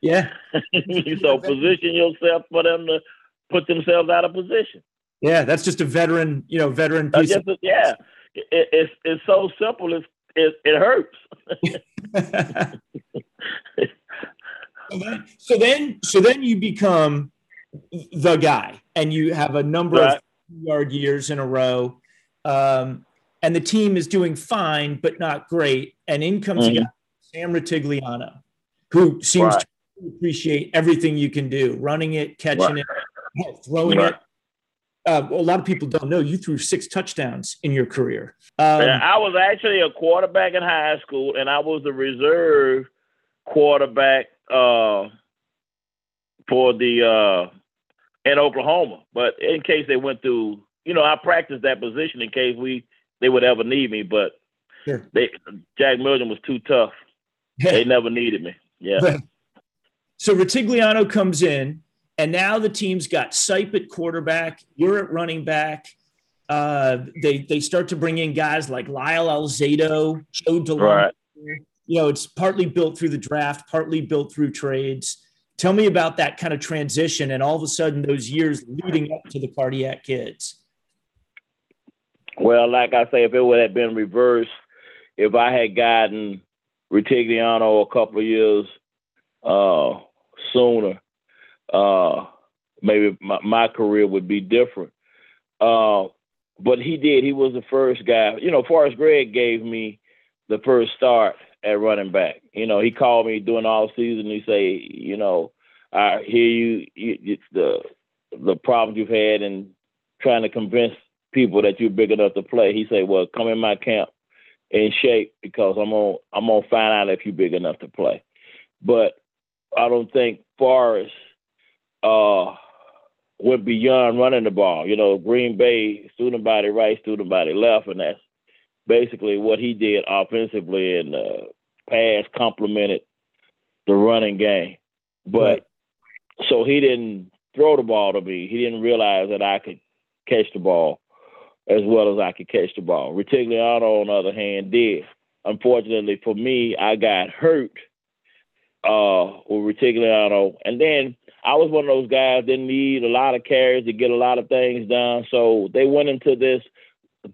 Yeah. [laughs] so position yourself for them to put themselves out of position. Yeah, that's just a veteran, you know, veteran piece. Yeah, it, it's it's so simple. It's, it it hurts. [laughs] so, then, so then, so then you become the guy, and you have a number right. of yard years in a row, um, and the team is doing fine but not great. And in comes mm-hmm. Sam Rutigliano, who seems right. to appreciate everything you can do, running it, catching right. it, throwing it uh, a lot of people don't know you threw six touchdowns in your career. Um, I was actually a quarterback in high school, and I was the reserve quarterback uh, for the uh, in Oklahoma. But in case they went through, you know, I practiced that position in case we they would ever need me. But they Jack Mildren was too tough. they never needed me. Yeah. so Rutigliano comes in and now the team's got Sipe at quarterback, you're at running back. Uh, they they start to bring in guys like Lyle Alzado, Joe DeLong. Right. You know, it's partly built through the draft, partly built through trades. Tell me about that kind of transition and all of a sudden those years leading up to the cardiac kids. Well, like I say, if it would have been reversed, if I had gotten Rutigliano a couple of years uh, sooner, uh, maybe my, my, career would be different. Uh, but he did. He was the first guy. You know, Forrest Gregg gave me the first start at running back. You know, he called me during all season. He say, you know, I hear you. It's the the problems you've had and trying to convince people that you're big enough to play. He said, well, come in my camp in shape because I'm gonna I'm gonna find out if you're big enough to play. But I don't think Forrest uh, went beyond running the ball. You know, Green Bay, student body right, student body left, and that's basically what he did offensively, and uh, pass complemented the running game. But right. so he didn't throw the ball to me. He didn't realize that I could catch the ball as well as I could catch the ball. Rutigliano, on the other hand, did. Unfortunately for me, I got hurt uh, with Rutigliano, and then I was one of those guys that need a lot of carries to get a lot of things done. So they went into this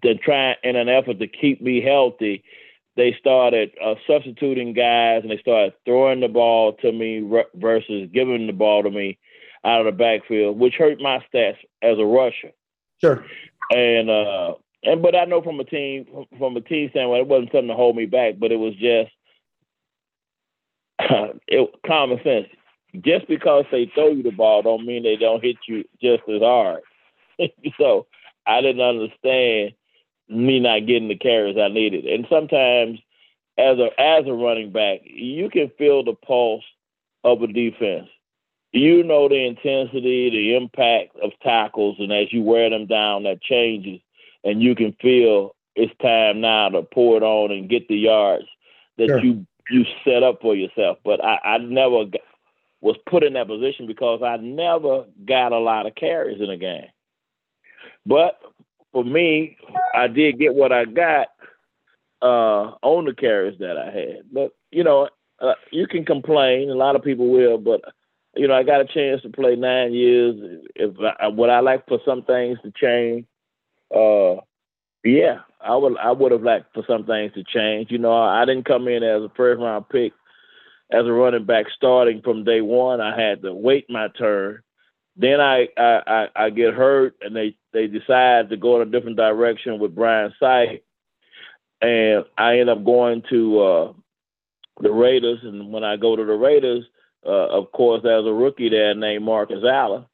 to try in an effort to keep me healthy. They started uh, substituting guys and they started throwing the ball to me versus giving the ball to me out of the backfield, which hurt my stats as a rusher. Sure. And uh, and but I know from a team from a team standpoint, it wasn't something to hold me back, but it was just [clears throat] it common sense just because they throw you the ball don't mean they don't hit you just as hard. [laughs] so I didn't understand me not getting the carries I needed. And sometimes as a as a running back, you can feel the pulse of a defense. You know the intensity, the impact of tackles, and as you wear them down, that changes, and you can feel it's time now to pour it on and get the yards that sure. you you set up for yourself. But I, I never got, was put in that position because I never got a lot of carries in a game. But for me, I did get what I got uh, on the carries that I had. But you know, uh, you can complain. A lot of people will, but you know, I got a chance to play nine years. If I, would I like for some things to change? Uh, yeah, I would. I would have liked for some things to change. You know, I didn't come in as a first round pick as a running back starting from day one. I had to wait my turn. Then I I, I, I get hurt, and they they decide to go in a different direction with Brian Sipe, and I end up going to uh, the Raiders. And when I go to the Raiders, uh, of course, there's a rookie there named Marcus Allen,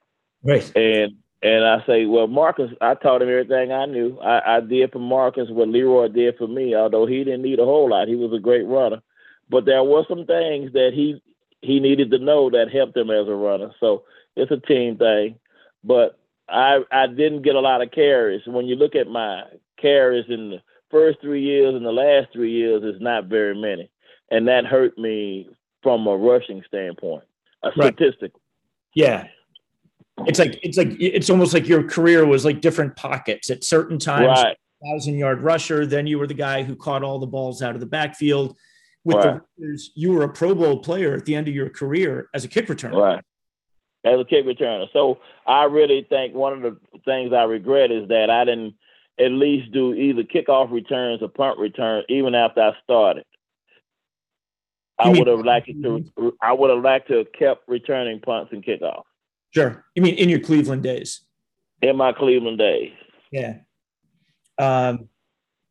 right? And and I say, well, Marcus, I taught him everything I knew. I, I did for Marcus what Leroy did for me, although he didn't need a whole lot. He was a great runner but there were some things that he he needed to know that helped him as a runner. So it's a team thing. But I I didn't get a lot of carries. When you look at my carries in the first three years and the last three years, it's not very many, and that hurt me from a rushing standpoint, a right. statistic. Yeah, it's like it's like it's almost like your career was like different pockets at certain times. Right. Thousand yard rusher, then you were the guy who caught all the balls out of the backfield with right. the Raiders, you were a Pro Bowl player at the end of your career as a kick returner. Right. As a kick returner. So I really think one of the things I regret is that I didn't at least do either kickoff returns or punt returns even after I started. You I would have liked to. I would have liked to have kept returning punts and kickoffs. Sure. You mean in your Cleveland days? In my Cleveland days. Yeah. Um,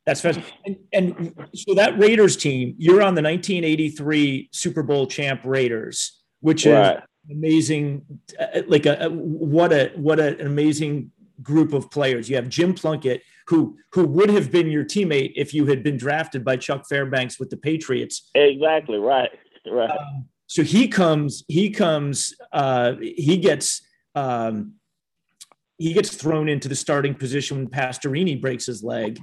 that's fantastic. And, and, so that Raiders team, you're on the 1983 Super Bowl champ Raiders, which right. Amazing. Uh, like a, a, what a what a, an amazing group of players. You have Jim Plunkett, who who would have been your teammate if you had been drafted by Chuck Fairbanks with the Patriots. Exactly right, right. Um, so he comes, he comes, uh, he gets. Um, he gets thrown into the starting position when Pastorini breaks his leg.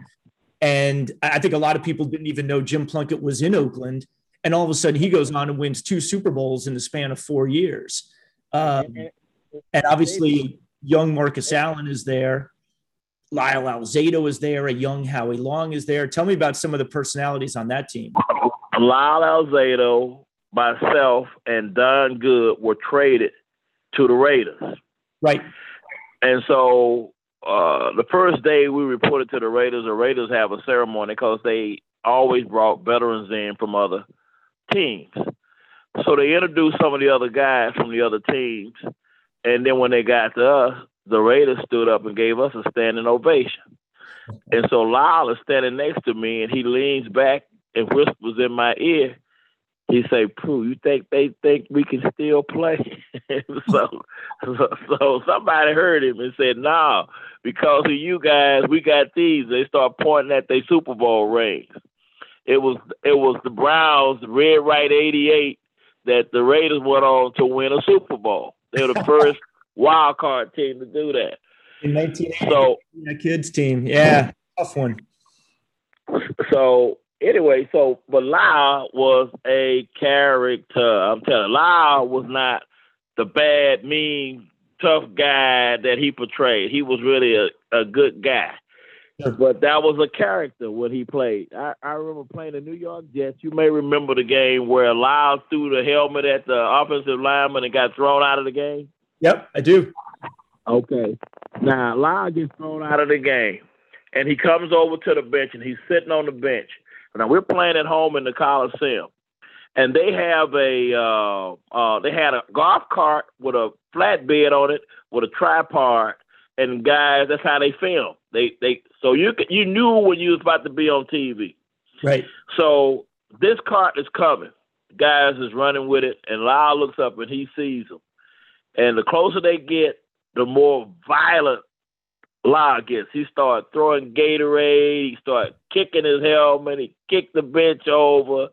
And I think a lot of people didn't even know Jim Plunkett was in Oakland. And all of a sudden, he goes on and wins two Super Bowls in the span of four years. Um, and obviously, young Marcus Allen is there. Lyle Alzado is there. A young Howie Long is there. Tell me about some of the personalities on that team. Lyle Alzado, myself, and Don Good were traded to the Raiders. Right. And so uh, the first day we reported to the Raiders, the Raiders have a ceremony because they always brought veterans in from other teams. So they introduced some of the other guys from the other teams, and then when they got to us, the Raiders stood up and gave us a standing ovation. And so Lyle is standing next to me, and he leans back and whispers in my ear, he say, "Pooh, you think they think we can still play?" [laughs] so, so, so, somebody heard him and said, "No, nah, because of you guys, we got these." They start pointing at their Super Bowl rings. It was it was the Browns, Red Right '88, that the Raiders went on to win a Super Bowl. They were the [laughs] first wild card team to do that. In 1980, so a kids team, yeah, tough one. So anyway, so but Lyle was a character. I'm telling Lyle was not the bad, mean, tough guy that he portrayed. He was really a, a good guy. But that was a character when he played. I, I remember playing the New York Jets. You may remember the game where Lyle threw the helmet at the offensive lineman and got thrown out of the game. Yep, I do. Okay. Now Lyle gets thrown out of the game, and he comes over to the bench and he's sitting on the bench, now we're playing at home in the Coliseum, and they have a uh, uh, they had a golf cart with a flatbed on it with a tripod, and guys, that's how they film. They they so you you knew when you was about to be on TV, right? So this cart is coming. Guys is running with it, and Lyle looks up and he sees them. And the closer they get, the more violent Lyle gets. He started throwing Gatorade. He started kicking his helmet. He kicked the bench over.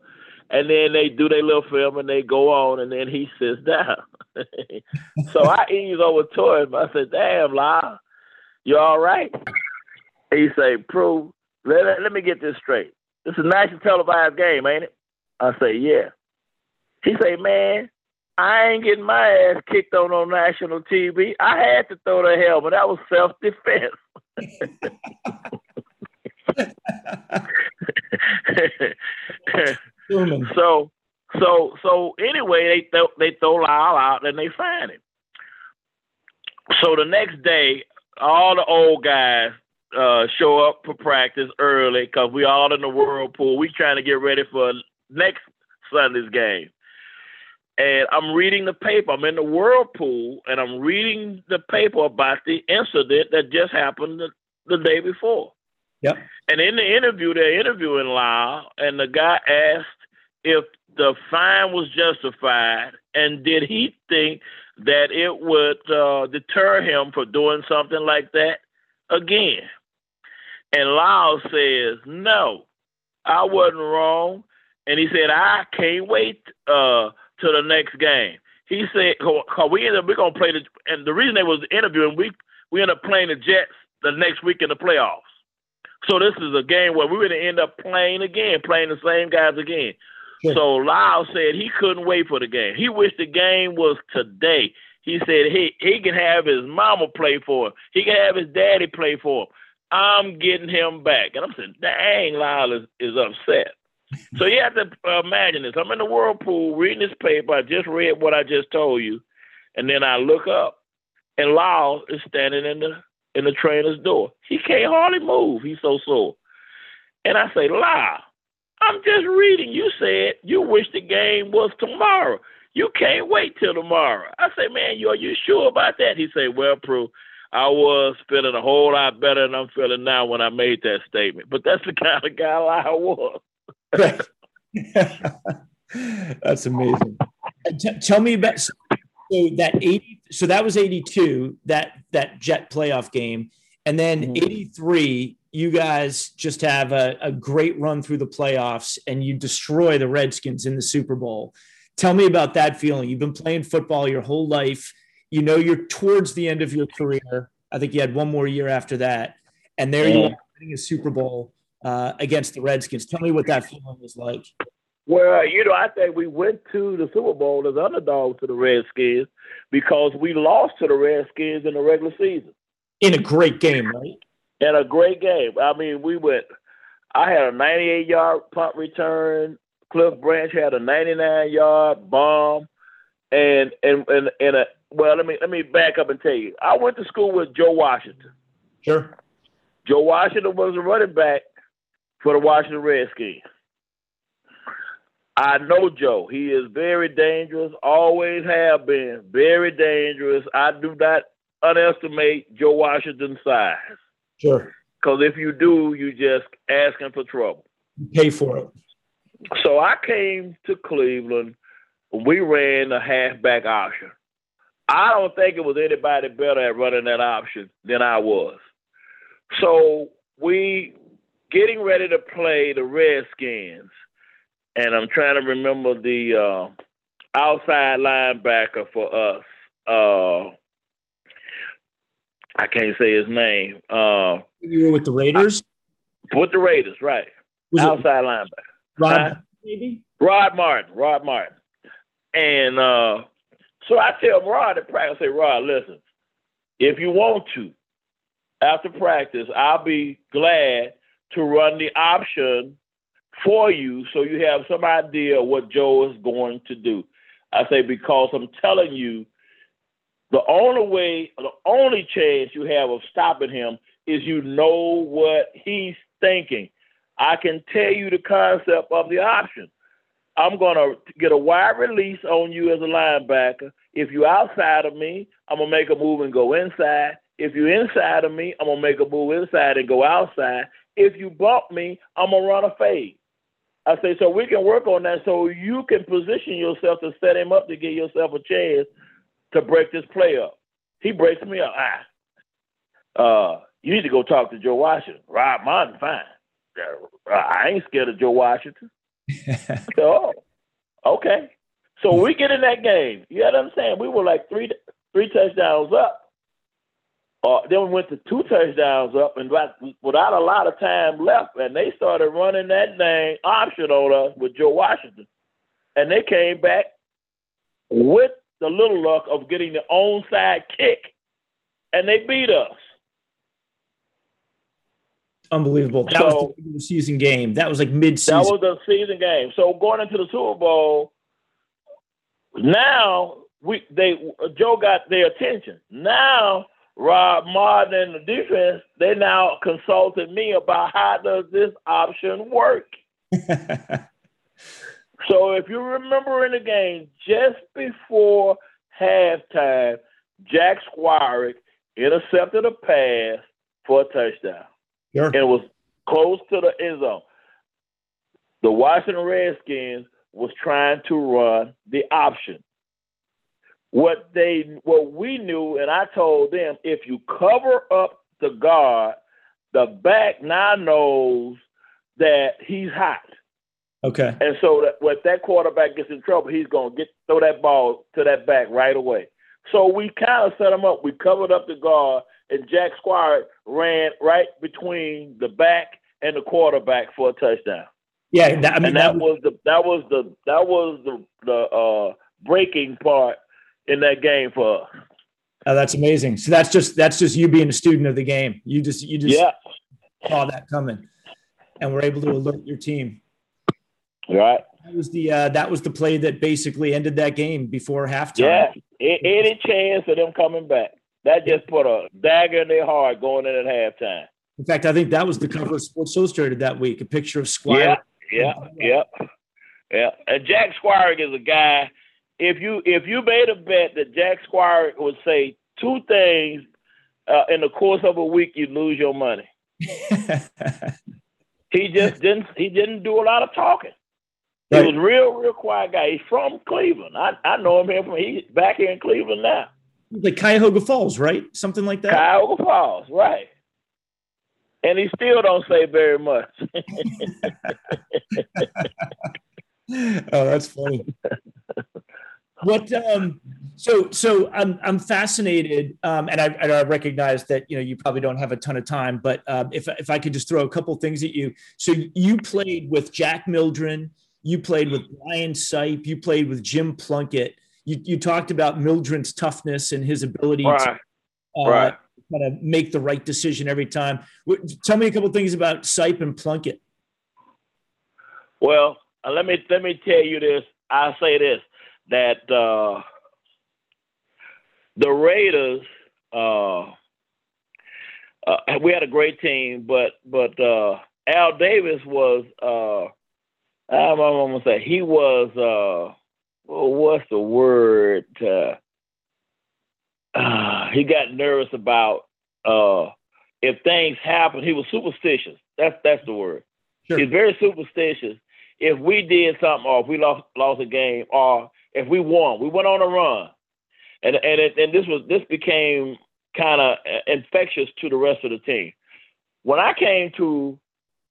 And then they do their little film and they go on and then he sits down. [laughs] so I ease over to him. I said, damn, Lyle, you all right? He say, Prue, let, let me get this straight. This is a national televised game, ain't it? I say, yeah. He say, man, I ain't getting my ass kicked on on national TV. I had to throw the helmet. That was self defense. [laughs] [laughs] so, so, so anyway, they th- they throw Lyle out and they find him. So the next day, all the old guys uh, show up for practice early because we all in the whirlpool. We trying to get ready for next Sunday's game and I'm reading the paper. I'm in the whirlpool, and I'm reading the paper about the incident that just happened the, the day before. Yep. And in the interview, they're interviewing Lyle, and the guy asked if the fine was justified, and did he think that it would uh, deter him from doing something like that again? And Lyle says, "No, I wasn't wrong." And he said, "I can't wait." Uh, to the next game. He said, "Cause we ended up we're gonna play the and the reason they was interviewing we we ended up playing the Jets the next week in the playoffs. So this is a game where we're gonna end up playing again, playing the same guys again. So Lyle said he couldn't wait for the game. He wished the game was today. He said he he can have his mama play for him. He can have his daddy play for him. I'm getting him back. And I'm saying, dang, Lyle is, is upset so you have to imagine this. I'm in the whirlpool reading this paper. I just read what I just told you, and then I look up, and Lyle is standing in the in the trainer's door. He can't hardly move. He's so sore. And I say, Lyle, I'm just reading. You said you wish the game was tomorrow. You can't wait till tomorrow. I say, man, you are you sure about that? He said, well, Prue, I was feeling a whole lot better than I'm feeling now when I made that statement. But that's the [laughs] kind of guy I was. [laughs] That's amazing. T- tell me about so that 80 so that was 82 that that jet playoff game and then mm-hmm. 83 you guys just have a, a great run through the playoffs and you destroy the redskins in the super bowl tell me about that feeling you've been playing football your whole life you know you're towards the end of your career i think you had one more year after that and there you are winning a super bowl uh, against the Redskins. Tell me what that feeling was like. Well, you know, I think we went to the Super Bowl as underdogs to the Redskins because we lost to the Redskins in the regular season. In a great game, right? In a great game. I mean, we went. I had a 98 yard punt return. Cliff Branch had a 99 yard bomb, and and and and a well. Let me let me back up and tell you. I went to school with Joe Washington. Sure. Joe Washington was a running back for the Washington Redskins. I know Joe. He is very dangerous, always have been very dangerous. I do not underestimate Joe Washington's size. Sure. Because if you do, you just asking for trouble. pay for it. So I came to Cleveland. We ran a halfback option. I don't think it was anybody better at running that option than I was. So we getting ready to play the Redskins, and I'm trying to remember the uh, outside linebacker for us. Uh, I can't say his name. Uh, you were with the Raiders. with the Raiders, right? Was outside linebacker. Rod, maybe. Rod Martin. Rod Martin. And uh, so I tell Rod at practice, I say, Rod, listen, if you want to, after practice, I'll be glad to run the option for you so you have some idea what Joe is going to do. I say because I'm telling you, the only way, the only chance you have of stopping him is you know what he's thinking. I can tell you the concept of the option. I'm going to get a wide release on you as a linebacker. If you're outside of me, I'm going to make a move and go inside. If you're inside of me, I'm going to make a move inside and go outside if you bump me, I'm gonna run a fade. I say, so we can work on that so you can position yourself to set him up to give yourself a chance to break this play up. He breaks me up. Ah. Uh, you need to go talk to Joe Washington. Rod Martin, fine. I ain't scared of Joe Washington. [laughs] oh, okay. So we get in that game. You know what I'm saying? We were like three three touchdowns up. Uh, then we went to two touchdowns up, and without a lot of time left, and they started running that dang option on us with Joe Washington, and they came back with the little luck of getting the onside kick, and they beat us. Unbelievable. That so, was the season game. That was like mid-season. That was the season game. So going into the Super Bowl, now we they Joe got their attention. Now Rod Martin and the defense, they now consulted me about how does this option work. [laughs] so if you remember in the game, just before halftime, Jack Squirek intercepted a pass for a touchdown. Sure. And it was close to the end zone. The Washington Redskins was trying to run the option. What they what we knew, and I told them, if you cover up the guard, the back now knows that he's hot. Okay. And so that when that quarterback gets in trouble, he's gonna get throw that ball to that back right away. So we kind of set him up. We covered up the guard, and Jack Squirek ran right between the back and the quarterback for a touchdown. Yeah, that, I mean, and that, that was, was the that was the that was the the uh, breaking part in that game for us. Oh, that's amazing. So that's just that's just you being a student of the game. You just you just yeah. saw that coming, and we're able to alert your team. Right. That was the uh, that was the play that basically ended that game before halftime. Yeah, any chance of them coming back? That just put a dagger in their heart going in at halftime. In fact, I think that was the cover of Sports Illustrated that week. A picture of Squirek. Yeah, yeah, yeah, yeah. And Jack Squirek is a guy if you if you made a bet that Jack Squirek would say two things uh, in the course of a week, you'd lose your money. [laughs] he just didn't he didn't do a lot of talking. Right. He was real, real quiet guy. He's from Cleveland. I, I know him here from he's back here in Cleveland now. Like Cuyahoga Falls, right? Something like that. Cuyahoga Falls, right. And he still don't say very much. [laughs] oh, that's funny what um so so i'm i'm fascinated um and I, and I recognize that you know you probably don't have a ton of time but um if if i could just throw a couple things at you so you played with jack mildren you played with brian sipe you played with jim plunkett. You, you talked about mildren's toughness and his ability right. to uh, right. kind of make the right decision every time. Tell me a couple things about sipe and plunkett. Well uh, let me let me tell you this. I'll say this that uh, the Raiders, uh, uh, we had a great team, but but uh, Al Davis was, uh, I'm, I'm gonna say he was, uh, well, what's the word? Uh, uh, he got nervous about uh, if things happen. He was superstitious. That's that's the word. Sure. He's very superstitious. If we did something, or if we lost lost a game, or if we won. We went on a run, and and it, and this was this became kind of infectious to the rest of the team. When I came to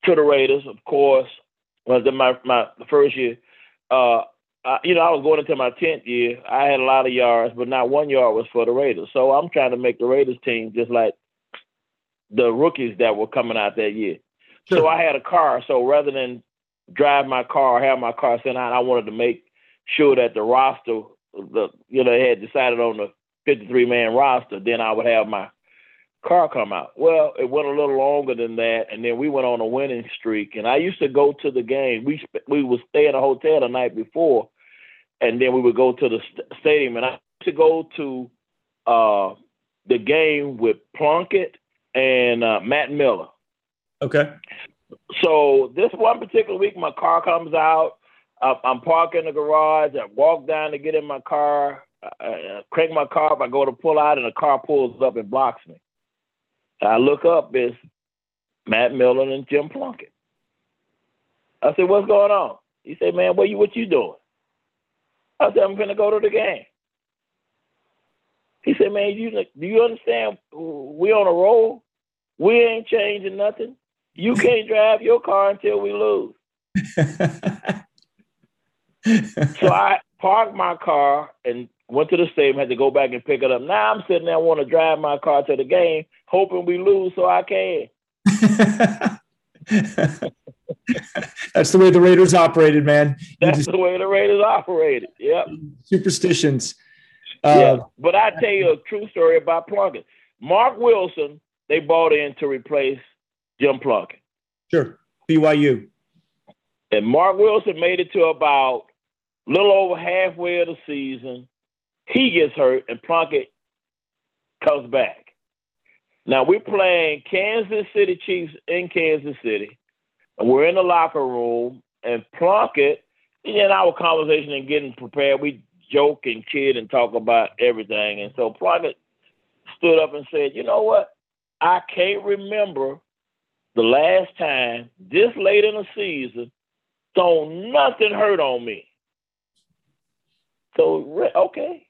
to the Raiders, of course, was in my my first year. Uh, I, you know, I was going into my tenth year. I had a lot of yards, but not one yard was for the Raiders. So I'm trying to make the Raiders team just like the rookies that were coming out that year. Sure. So I had a car. So rather than drive my car, have my car sent out, I wanted to make sure that the roster, the you know, they had decided on the 53 man roster, then I would have my car come out. Well, it went a little longer than that, and then we went on a winning streak. And I used to go to the game. We we would stay in a hotel the night before, and then we would go to the st- stadium. And I used to go to uh, the game with Plunkett and uh, Matt Millen. Okay. So this one particular week, my car comes out. I'm parked in the garage. I walk down to get in my car. I crank my car up. I go to pull out, and the car pulls up and blocks me. I look up. It's Matt Millen and Jim Plunkett. I said, "What's going on?" He said, "Man, what you what you doing?" I said, "I'm gonna go to the game." He said, "Man, you do you understand? We on a roll. We ain't changing nothing. You can't drive your car until we lose. [laughs] so I parked my car and went to the stadium, had to go back and pick it up. Now I'm sitting there want to drive my car to the game, hoping we lose so I can. [laughs] That's the way the Raiders operated, man. That's just, the way the Raiders operated. Yep. Superstitions. yeah. Uh, but I tell you a true story about Plunkett. Marc Wilson, they bought in to replace Jim Plunkett. Sure. BYU. And Marc Wilson made it to about a little over halfway of the season. He gets hurt, and Plunkett comes back. Now we're playing Kansas City Chiefs in Kansas City. And we're in the locker room, and Plunkett, in our conversation and getting prepared, we joke and kid and talk about everything. And so Plunkett stood up and said, You know what? I can't remember the last time this late in the season, so nothing hurt on me. So, okay.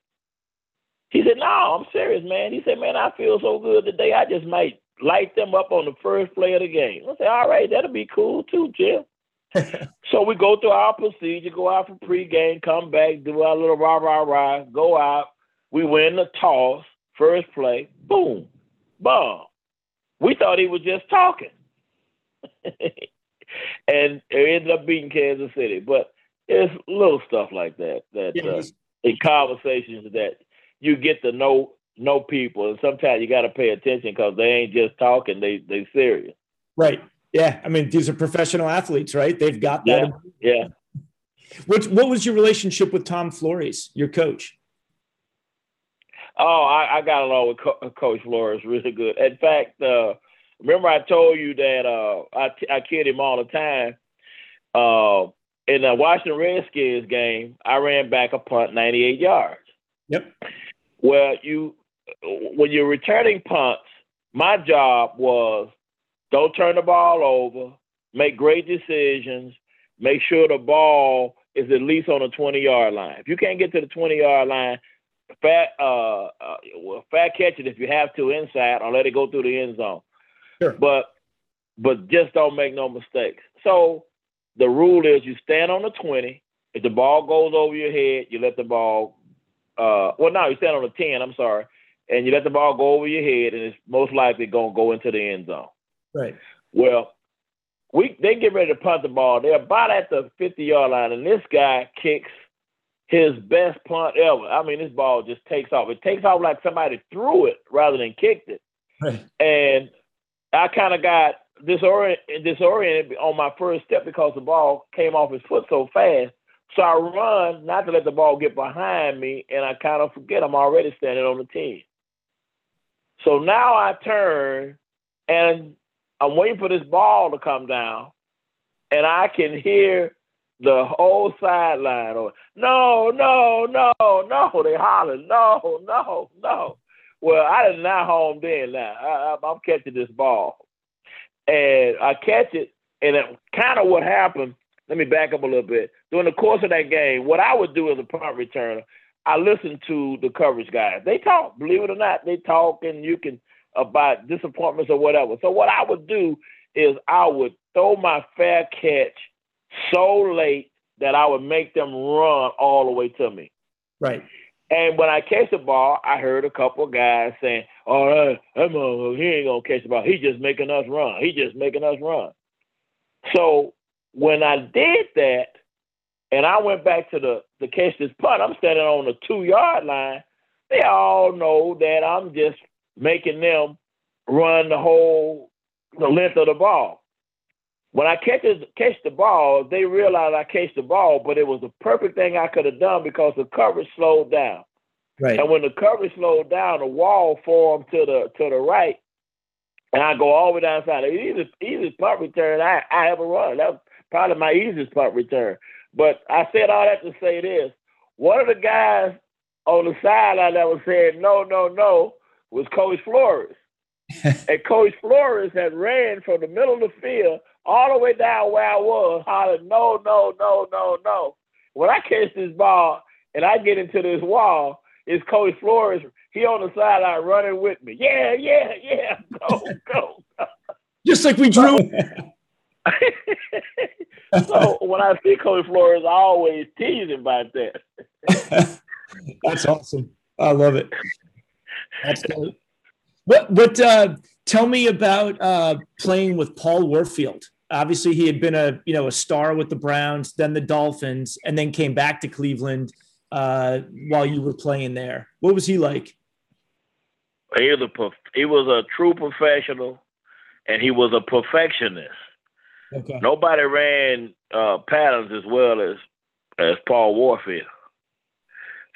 He said, No, I'm serious, man. He said, Man, I feel so good today. I just might light them up on the first play of the game. I said, All right, that'll be cool too, Jim. [laughs] so we go through our procedure, go out for pregame, come back, do our little rah rah rah, go out. We win the toss, first play, boom, bomb. We thought he was just talking. [laughs] and it ended up beating Kansas City. But it's little stuff like that that uh, in conversations that you get to know know people, and sometimes you got to pay attention because they ain't just talking; they they serious. Right. Yeah. I mean, these are professional athletes, right? They've got that. Yeah. yeah. What What was your relationship with Tom Flores, your coach? Oh, I, I got along with Co- Coach Flores really good. In fact, uh, remember I told you that uh, I, I kid him all the time. Uh, in the Washington Redskins game, I ran back a punt 98 yards. Yep. Well, you when you're returning punts, my job was don't turn the ball over, make great decisions, make sure the ball is at least on the 20 yard line. If you can't get to the 20 yard line, fat uh, uh well, fat catch it if you have to inside or let it go through the end zone. Sure. But but just don't make no mistakes. So the rule is you stand on the 20. If the ball goes over your head, you let the ball uh, well, now you stand on a 10, I'm sorry, and you let the ball go over your head, and it's most likely going to go into the end zone. Right. Well, we they get ready to punt the ball. They're about at the 50 yard line, and this guy kicks his best punt ever. I mean, this ball just takes off. It takes off like somebody threw it rather than kicked it. Right. And I kind of got disoriented, disoriented on my first step because the ball came off his foot so fast. So I run not to let the ball get behind me, and I kind of forget I'm already standing on the 10. So now I turn and I'm waiting for this ball to come down, and I can hear the whole sideline on, no, no, no, no. They holler, no, no, no. Well, I did not home in now. I, I, I'm catching this ball. And I catch it, and it, kind of what happened – let me back up a little bit. During the course of that game, what I would do as a punt returner, I listen to the coverage guys. They talk, believe it or not, they talk, and you can about disappointments or whatever. So what I would do is I would throw my fair catch so late that I would make them run all the way to me. Right. And when I catch the ball, I heard a couple of guys saying, "All right, that he ain't gonna catch the ball. He's just making us run. He's just making us run." So when I did that, and I went back to the the catch this punt, I'm standing on the two yard line. They all know that I'm just making them run the whole the length of the ball. When I catch catch the ball, they realize I catch the ball, but it was the perfect thing I could have done because the coverage slowed down. Right. And when the coverage slowed down, the wall formed to the to the right, and I go all the way down the side. Easiest, easiest punt return I, I ever run. That was probably my easiest punt return. But I said all that to say this. One of the guys on the sideline that was saying no, no, no was Coach Flores. [laughs] and Coach Flores had ran from the middle of the field all the way down where I was, hollering, no, no, no, no, no. When I catch this ball and I get into this wall, it's Coach Flores. He on the sideline running with me. Yeah, yeah, yeah. Go, [laughs] go, go. just like we drew. [laughs] [laughs] so when I see Coach Flores, I always tease him about that. [laughs] That's awesome. I love it. That's great. What? What? Uh, tell me about uh, playing with Paul Warfield. Obviously, he had been a you know a star with the Browns, then the Dolphins, and then came back to Cleveland uh, while you were playing there. What was he like? He was a he was a true professional, and he was a perfectionist. Okay. Nobody ran uh, patterns as well as as Paul Warfield.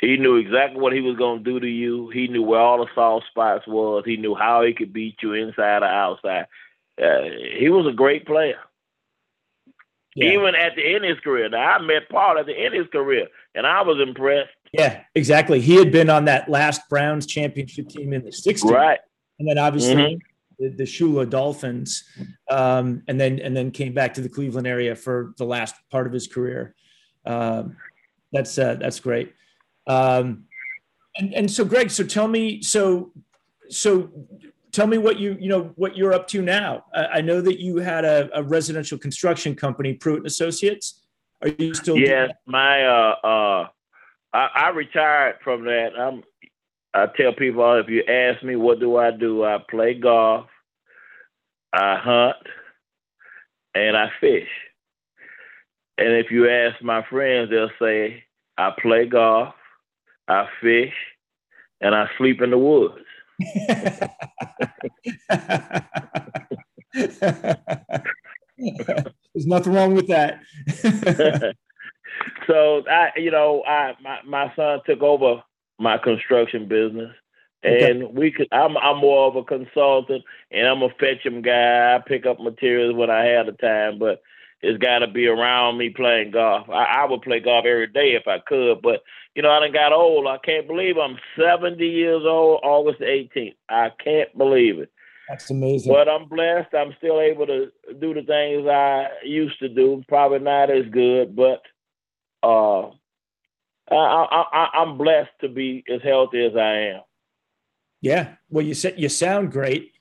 He knew exactly what he was going to do to you. He knew where all the soft spots was. He knew how he could beat you inside or outside. Uh, he was a great player. Yeah. Even at the end of his career. Now, I met Paul at the end of his career, and I was impressed. Yeah, exactly. He had been on that last Browns championship team in the 60s. Right. And then obviously mm-hmm. The, the Shula Dolphins, um, and then and then came back to the Cleveland area for the last part of his career. Um, that's uh, that's great. Um, and and so Greg, so tell me, so so tell me what you you know what you're up to now. I, I know that you had a, a, residential construction company, Pruitt and Associates. Are you still? Yes, my uh, uh, I, I retired from that. I'm. I tell people if you ask me what do I do, I play golf, I hunt, and I fish. And if you ask my friends, they'll say I play golf, I fish, and I sleep in the woods. [laughs] There's nothing wrong with that. [laughs] [laughs] so I, you know, I my, my son took over my construction business, and okay. we could. I'm I'm more of a consultant, and I'm a fetch him guy. I pick up materials when I have the time, but it's got to be around me playing golf. I, I would play golf every day if I could, but you know, I done got old. I can't believe I'm 70 years old, August 18th. I can't believe it. That's amazing. But I'm blessed. I'm still able to do the things I used to do. Probably not as good, but uh, I, I, I'm blessed to be as healthy as I am. Yeah. Well, you said you sound great,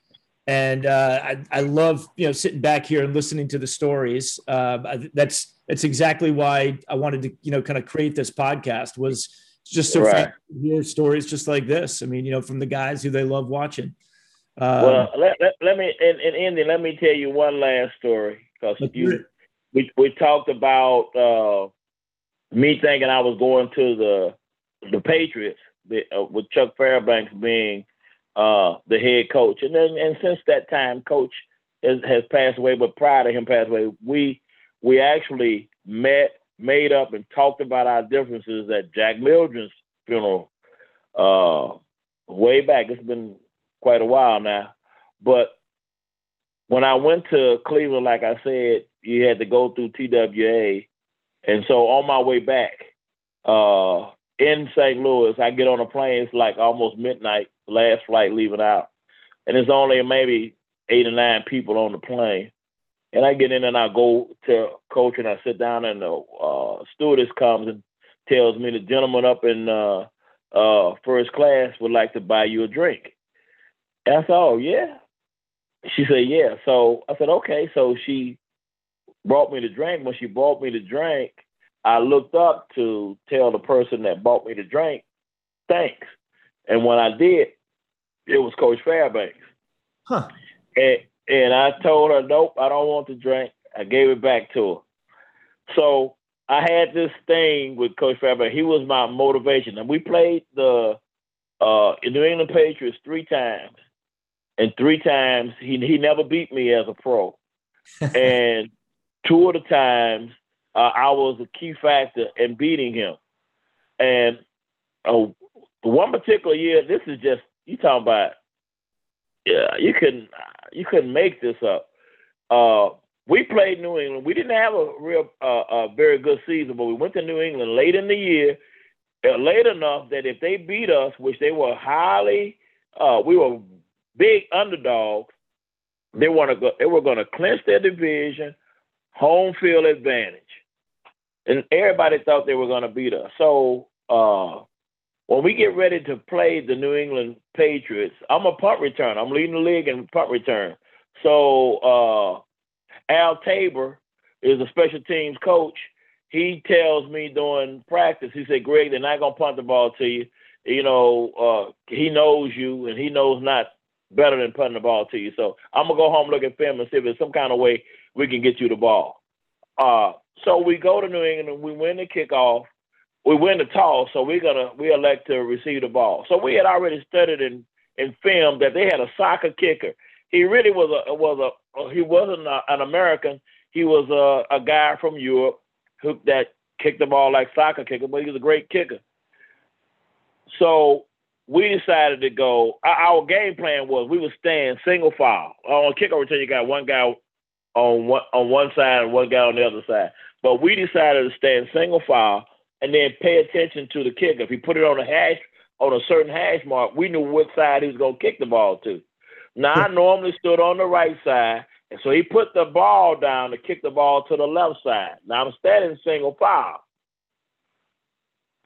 and uh, I, I love you know sitting back here and listening to the stories. Uh, that's that's exactly why I wanted to, you know, kind of create this podcast was just so right. hear stories just like this. I mean, you know, from the guys who they love watching. Um, well, let, let, let me, in, in Indy, let me tell you one last story because you, we, we talked about uh, me thinking I was going to the the Patriots the, uh, with Chuck Fairbanks being uh, the head coach, and then and since that time, coach has, has passed away. But prior to him passing away, we we actually met, made up, and talked about our differences at Jack Mildren's funeral uh, way back. It's been quite a while now. But when I went to Cleveland, like I said, you had to go through TWA. And so on my way back uh, in St. Louis, I get on a plane. It's like almost midnight, last flight leaving out. And it's only maybe eight or nine people on the plane. And I get in and I go to coach and I sit down and the uh, stewardess comes and tells me the gentleman up in uh, uh, first class would like to buy you a drink. And I said, oh, yeah. She said, yeah. So I said, okay. So she brought me the drink. When she brought me the drink, I looked up to tell the person that bought me the drink, thanks. And when I did, it was Coach Fairbanks. Huh. And and I told her, nope, I don't want the drink. I gave it back to her. So I had this thing with Coach Fairbanks. He was my motivation. And we played the uh, New England Patriots three times. And three times he he never beat me as a pro. [laughs] and two of the times uh, I was a key factor in beating him. And uh, one particular year, this is just you talking about yeah, you couldn't you couldn't make this up. Uh, we played New England. We didn't have a real uh, a very good season, but we went to New England late in the year, uh, late enough that if they beat us, which they were highly, uh, we were big underdogs. They want to go. They were going to clinch their division, home field advantage, and everybody thought they were going to beat us. So uh, when we get ready to play the New England Patriots, I'm a punt return. I'm leading the league in punt return. So uh, Al Tabor is a special teams coach. He tells me during practice, he said, Greg, they're not gonna punt the ball to you. You know, uh, he knows you and he knows not better than punting the ball to you. So I'm gonna go home, look at film, and see if there's some kind of way we can get you the ball. Uh, so we go to New England and we win the kickoff. We win the toss, so we're gonna we elect to receive the ball. So we had already studied in in film that they had a soccer kicker. He really was a was a he wasn't a, an American. He was a, a guy from Europe who that kicked the ball like soccer kicker, but he was a great kicker. So we decided to go. Our game plan was we would stand single file on kick return. You got one guy on one on one side and one guy on the other side. But we decided to stand single file and then pay attention to the kicker. If he put it on a hash on a certain hash mark, we knew which side he was going to kick the ball to. Now I normally stood on the right side, and so he put the ball down to kick the ball to the left side. Now I'm standing single file.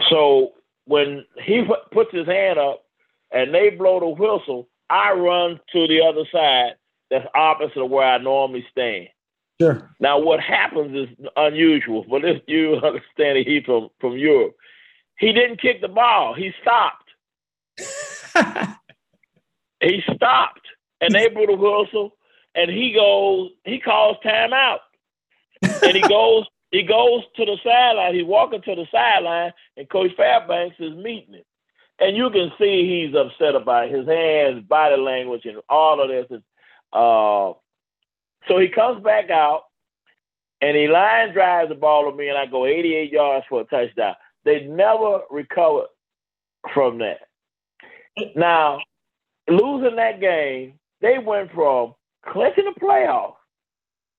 So when he puts his hand up and they blow the whistle, I run to the other side that's opposite of where I normally stand. Sure. Now, what happens is unusual, but if you [laughs] understand it, he from from Europe. He didn't kick the ball. He stopped. [laughs] he stopped, and they blew the whistle, and he goes. He calls timeout, and he goes. [laughs] He goes to the sideline. He's walking to the sideline, and Coach Fairbanks is meeting him. And you can see he's upset about it. his hands, body language, and all of this. Uh, so he comes back out and he line drives the ball to me, and I go 88 yards for a touchdown. They never recovered from that. Now, losing that game, they went from clinching the playoffs,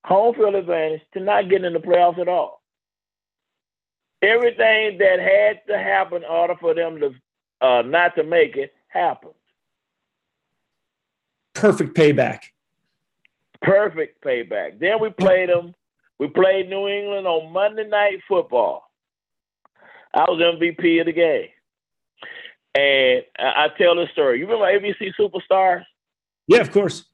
home field advantage, to not getting in the playoffs at all. Everything that had to happen in order for them to uh, not to make it happened. Perfect payback. Perfect payback. Then we played them. We played New England on Monday Night Football. I was MVP of the game. And I tell this story. You remember ABC Superstars? Yeah, of course.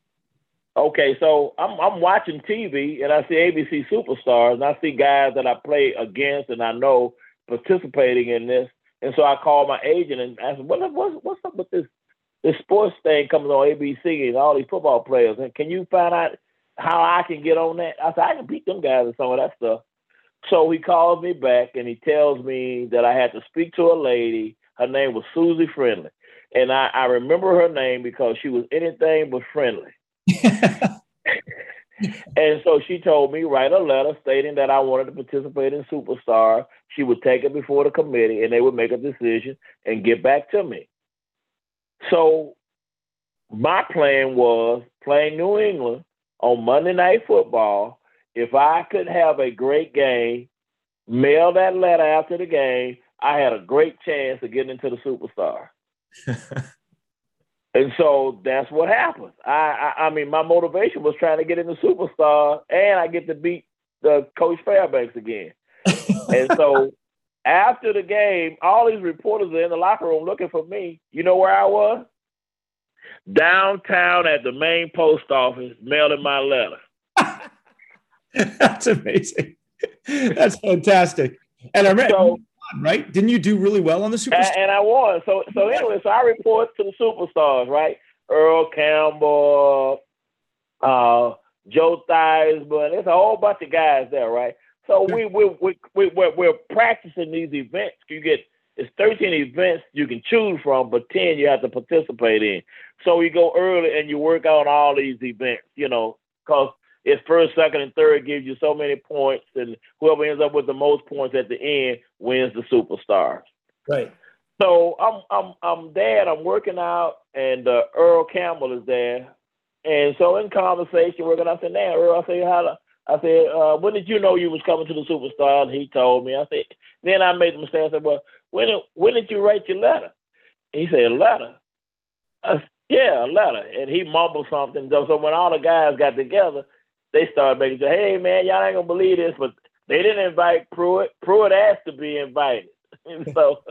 Okay, so I'm I'm watching TV and I see ABC Superstars and I see guys that I play against and I know participating in this. And so I called my agent and asked, what, what's, what's up with this this sports thing coming on ABC and all these football players. And can you find out how I can get on that? I said, I can beat them guys and some of that stuff. So he calls me back and he tells me that I had to speak to a lady. Her name was Susie Friendly. And I, I remember her name because she was anything but friendly. [laughs] and so she told me write a letter stating that I wanted to participate in Superstar. She would take it before the committee and they would make a decision and get back to me. So my plan was playing New England on Monday Night Football. If I could have a great game, mail that letter after the game, I had a great chance of getting into the superstar. [laughs] and so that's what happened. I, I, I mean, my motivation was trying to get in the superstar, and I get to beat the coach Fairbanks again. [laughs] and so after the game, all these reporters are in the locker room looking for me. You know where I was? Downtown at the main post office, mailing my letter. [laughs] That's amazing. That's fantastic. And I remember, so, right? Didn't you do really well on the Superstars? And, and I won. So, so anyway, so I report to the Superstars, right? Earl Campbell, uh, Joe Theismann. There's a whole bunch of guys there, right? So we we we we we're, we're practicing these events. You get it's 13 events you can choose from, but 10 you have to participate in. So you go early and you work on all these events, you know, because it's first, second, and third gives you so many points, and whoever ends up with the most points at the end wins the superstars. Right. So I'm I'm I'm there. I'm working out, and uh, Earl Campbell is there, and so in conversation, working. Out, I said, "Now, Earl, I said, how I said, uh, when did you know you was coming to the superstar? And he told me. I said, then I made the mistake. I said, well, when when did you write your letter? He said, a letter. I said, yeah, a letter. And he mumbled something. So when all the guys got together, they started making say, hey man, y'all ain't gonna believe this, but they didn't invite Pruitt. Pruitt asked to be invited. and [laughs] so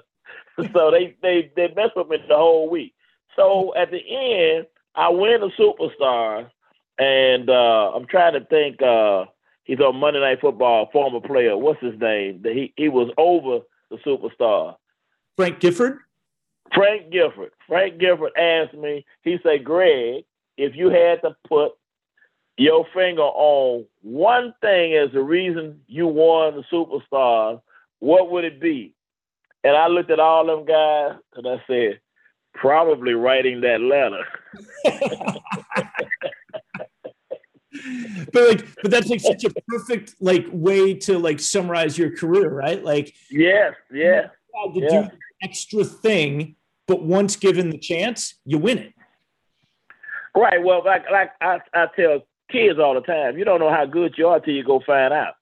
so they they they messed with me the whole week. So at the end, I win the superstars and uh, I'm trying to think. Uh, he's on Monday Night Football. Former player. What's his name? He he was over the superstar. Frank Gifford. Frank Gifford. Frank Gifford asked me. He said, "Greg, if you had to put your finger on one thing as the reason you won the superstars, what would it be?" And I looked at all them guys and I said, probably writing that letter. [laughs] [laughs] but like but that's like such a perfect like way to like summarize your career right? Like yes yeah to yeah. do extra thing but once given the chance you win it. Right well like like i, I tell kids all the time you don't know how good you are till you go find out.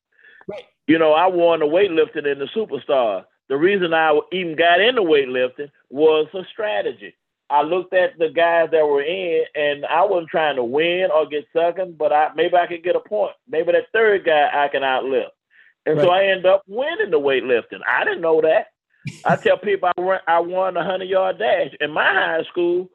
Right. You know i won the weightlifting in the superstar. The reason I even got into weightlifting was a strategy. I looked at the guys that were in, and I wasn't trying to win or get second, but I maybe I could get a point. Maybe that third guy I can outlift, and right. so I end up winning the weightlifting. I didn't know that. I tell people I won, I won a hundred yard dash in my high school.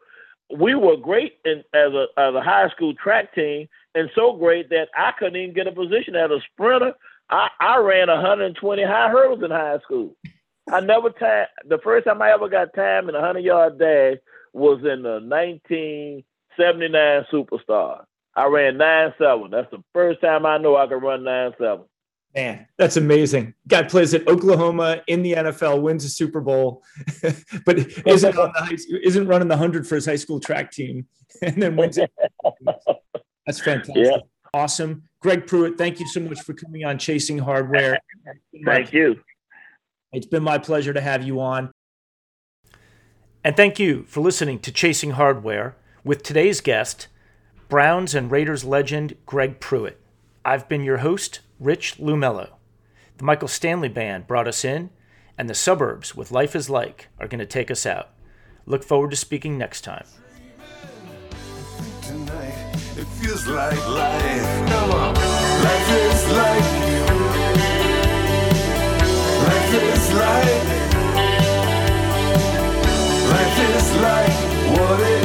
We were great in, as a as a high school track team, and so great that I couldn't even get a position as a sprinter. I, I ran 120 high hurdles in high school. I never time. The first time I ever got time in a hundred yard dash was in the 1979 Superstar. I ran nine seven. That's the first time I know I could run nine seven. Man, that's amazing. Guy plays at Oklahoma in the NFL, wins a Super Bowl, [laughs] but isn't on the high, isn't running the hundred for his high school track team, [laughs] and then wins it. That's fantastic. Yeah. Awesome. Greg Pruitt, thank you so much for coming on Chasing Hardware. [laughs] Thank you. It's been my pleasure to have you on. And thank you for listening to Chasing Hardware with today's guest, Browns and Raiders legend Greg Pruitt. I've been your host, Rich Lumello. The Michael Stanley Band brought us in, and the suburbs with Life is Like are going to take us out. Look forward to speaking next time. It feels like life. Come on. Life is like. Life is like life is like what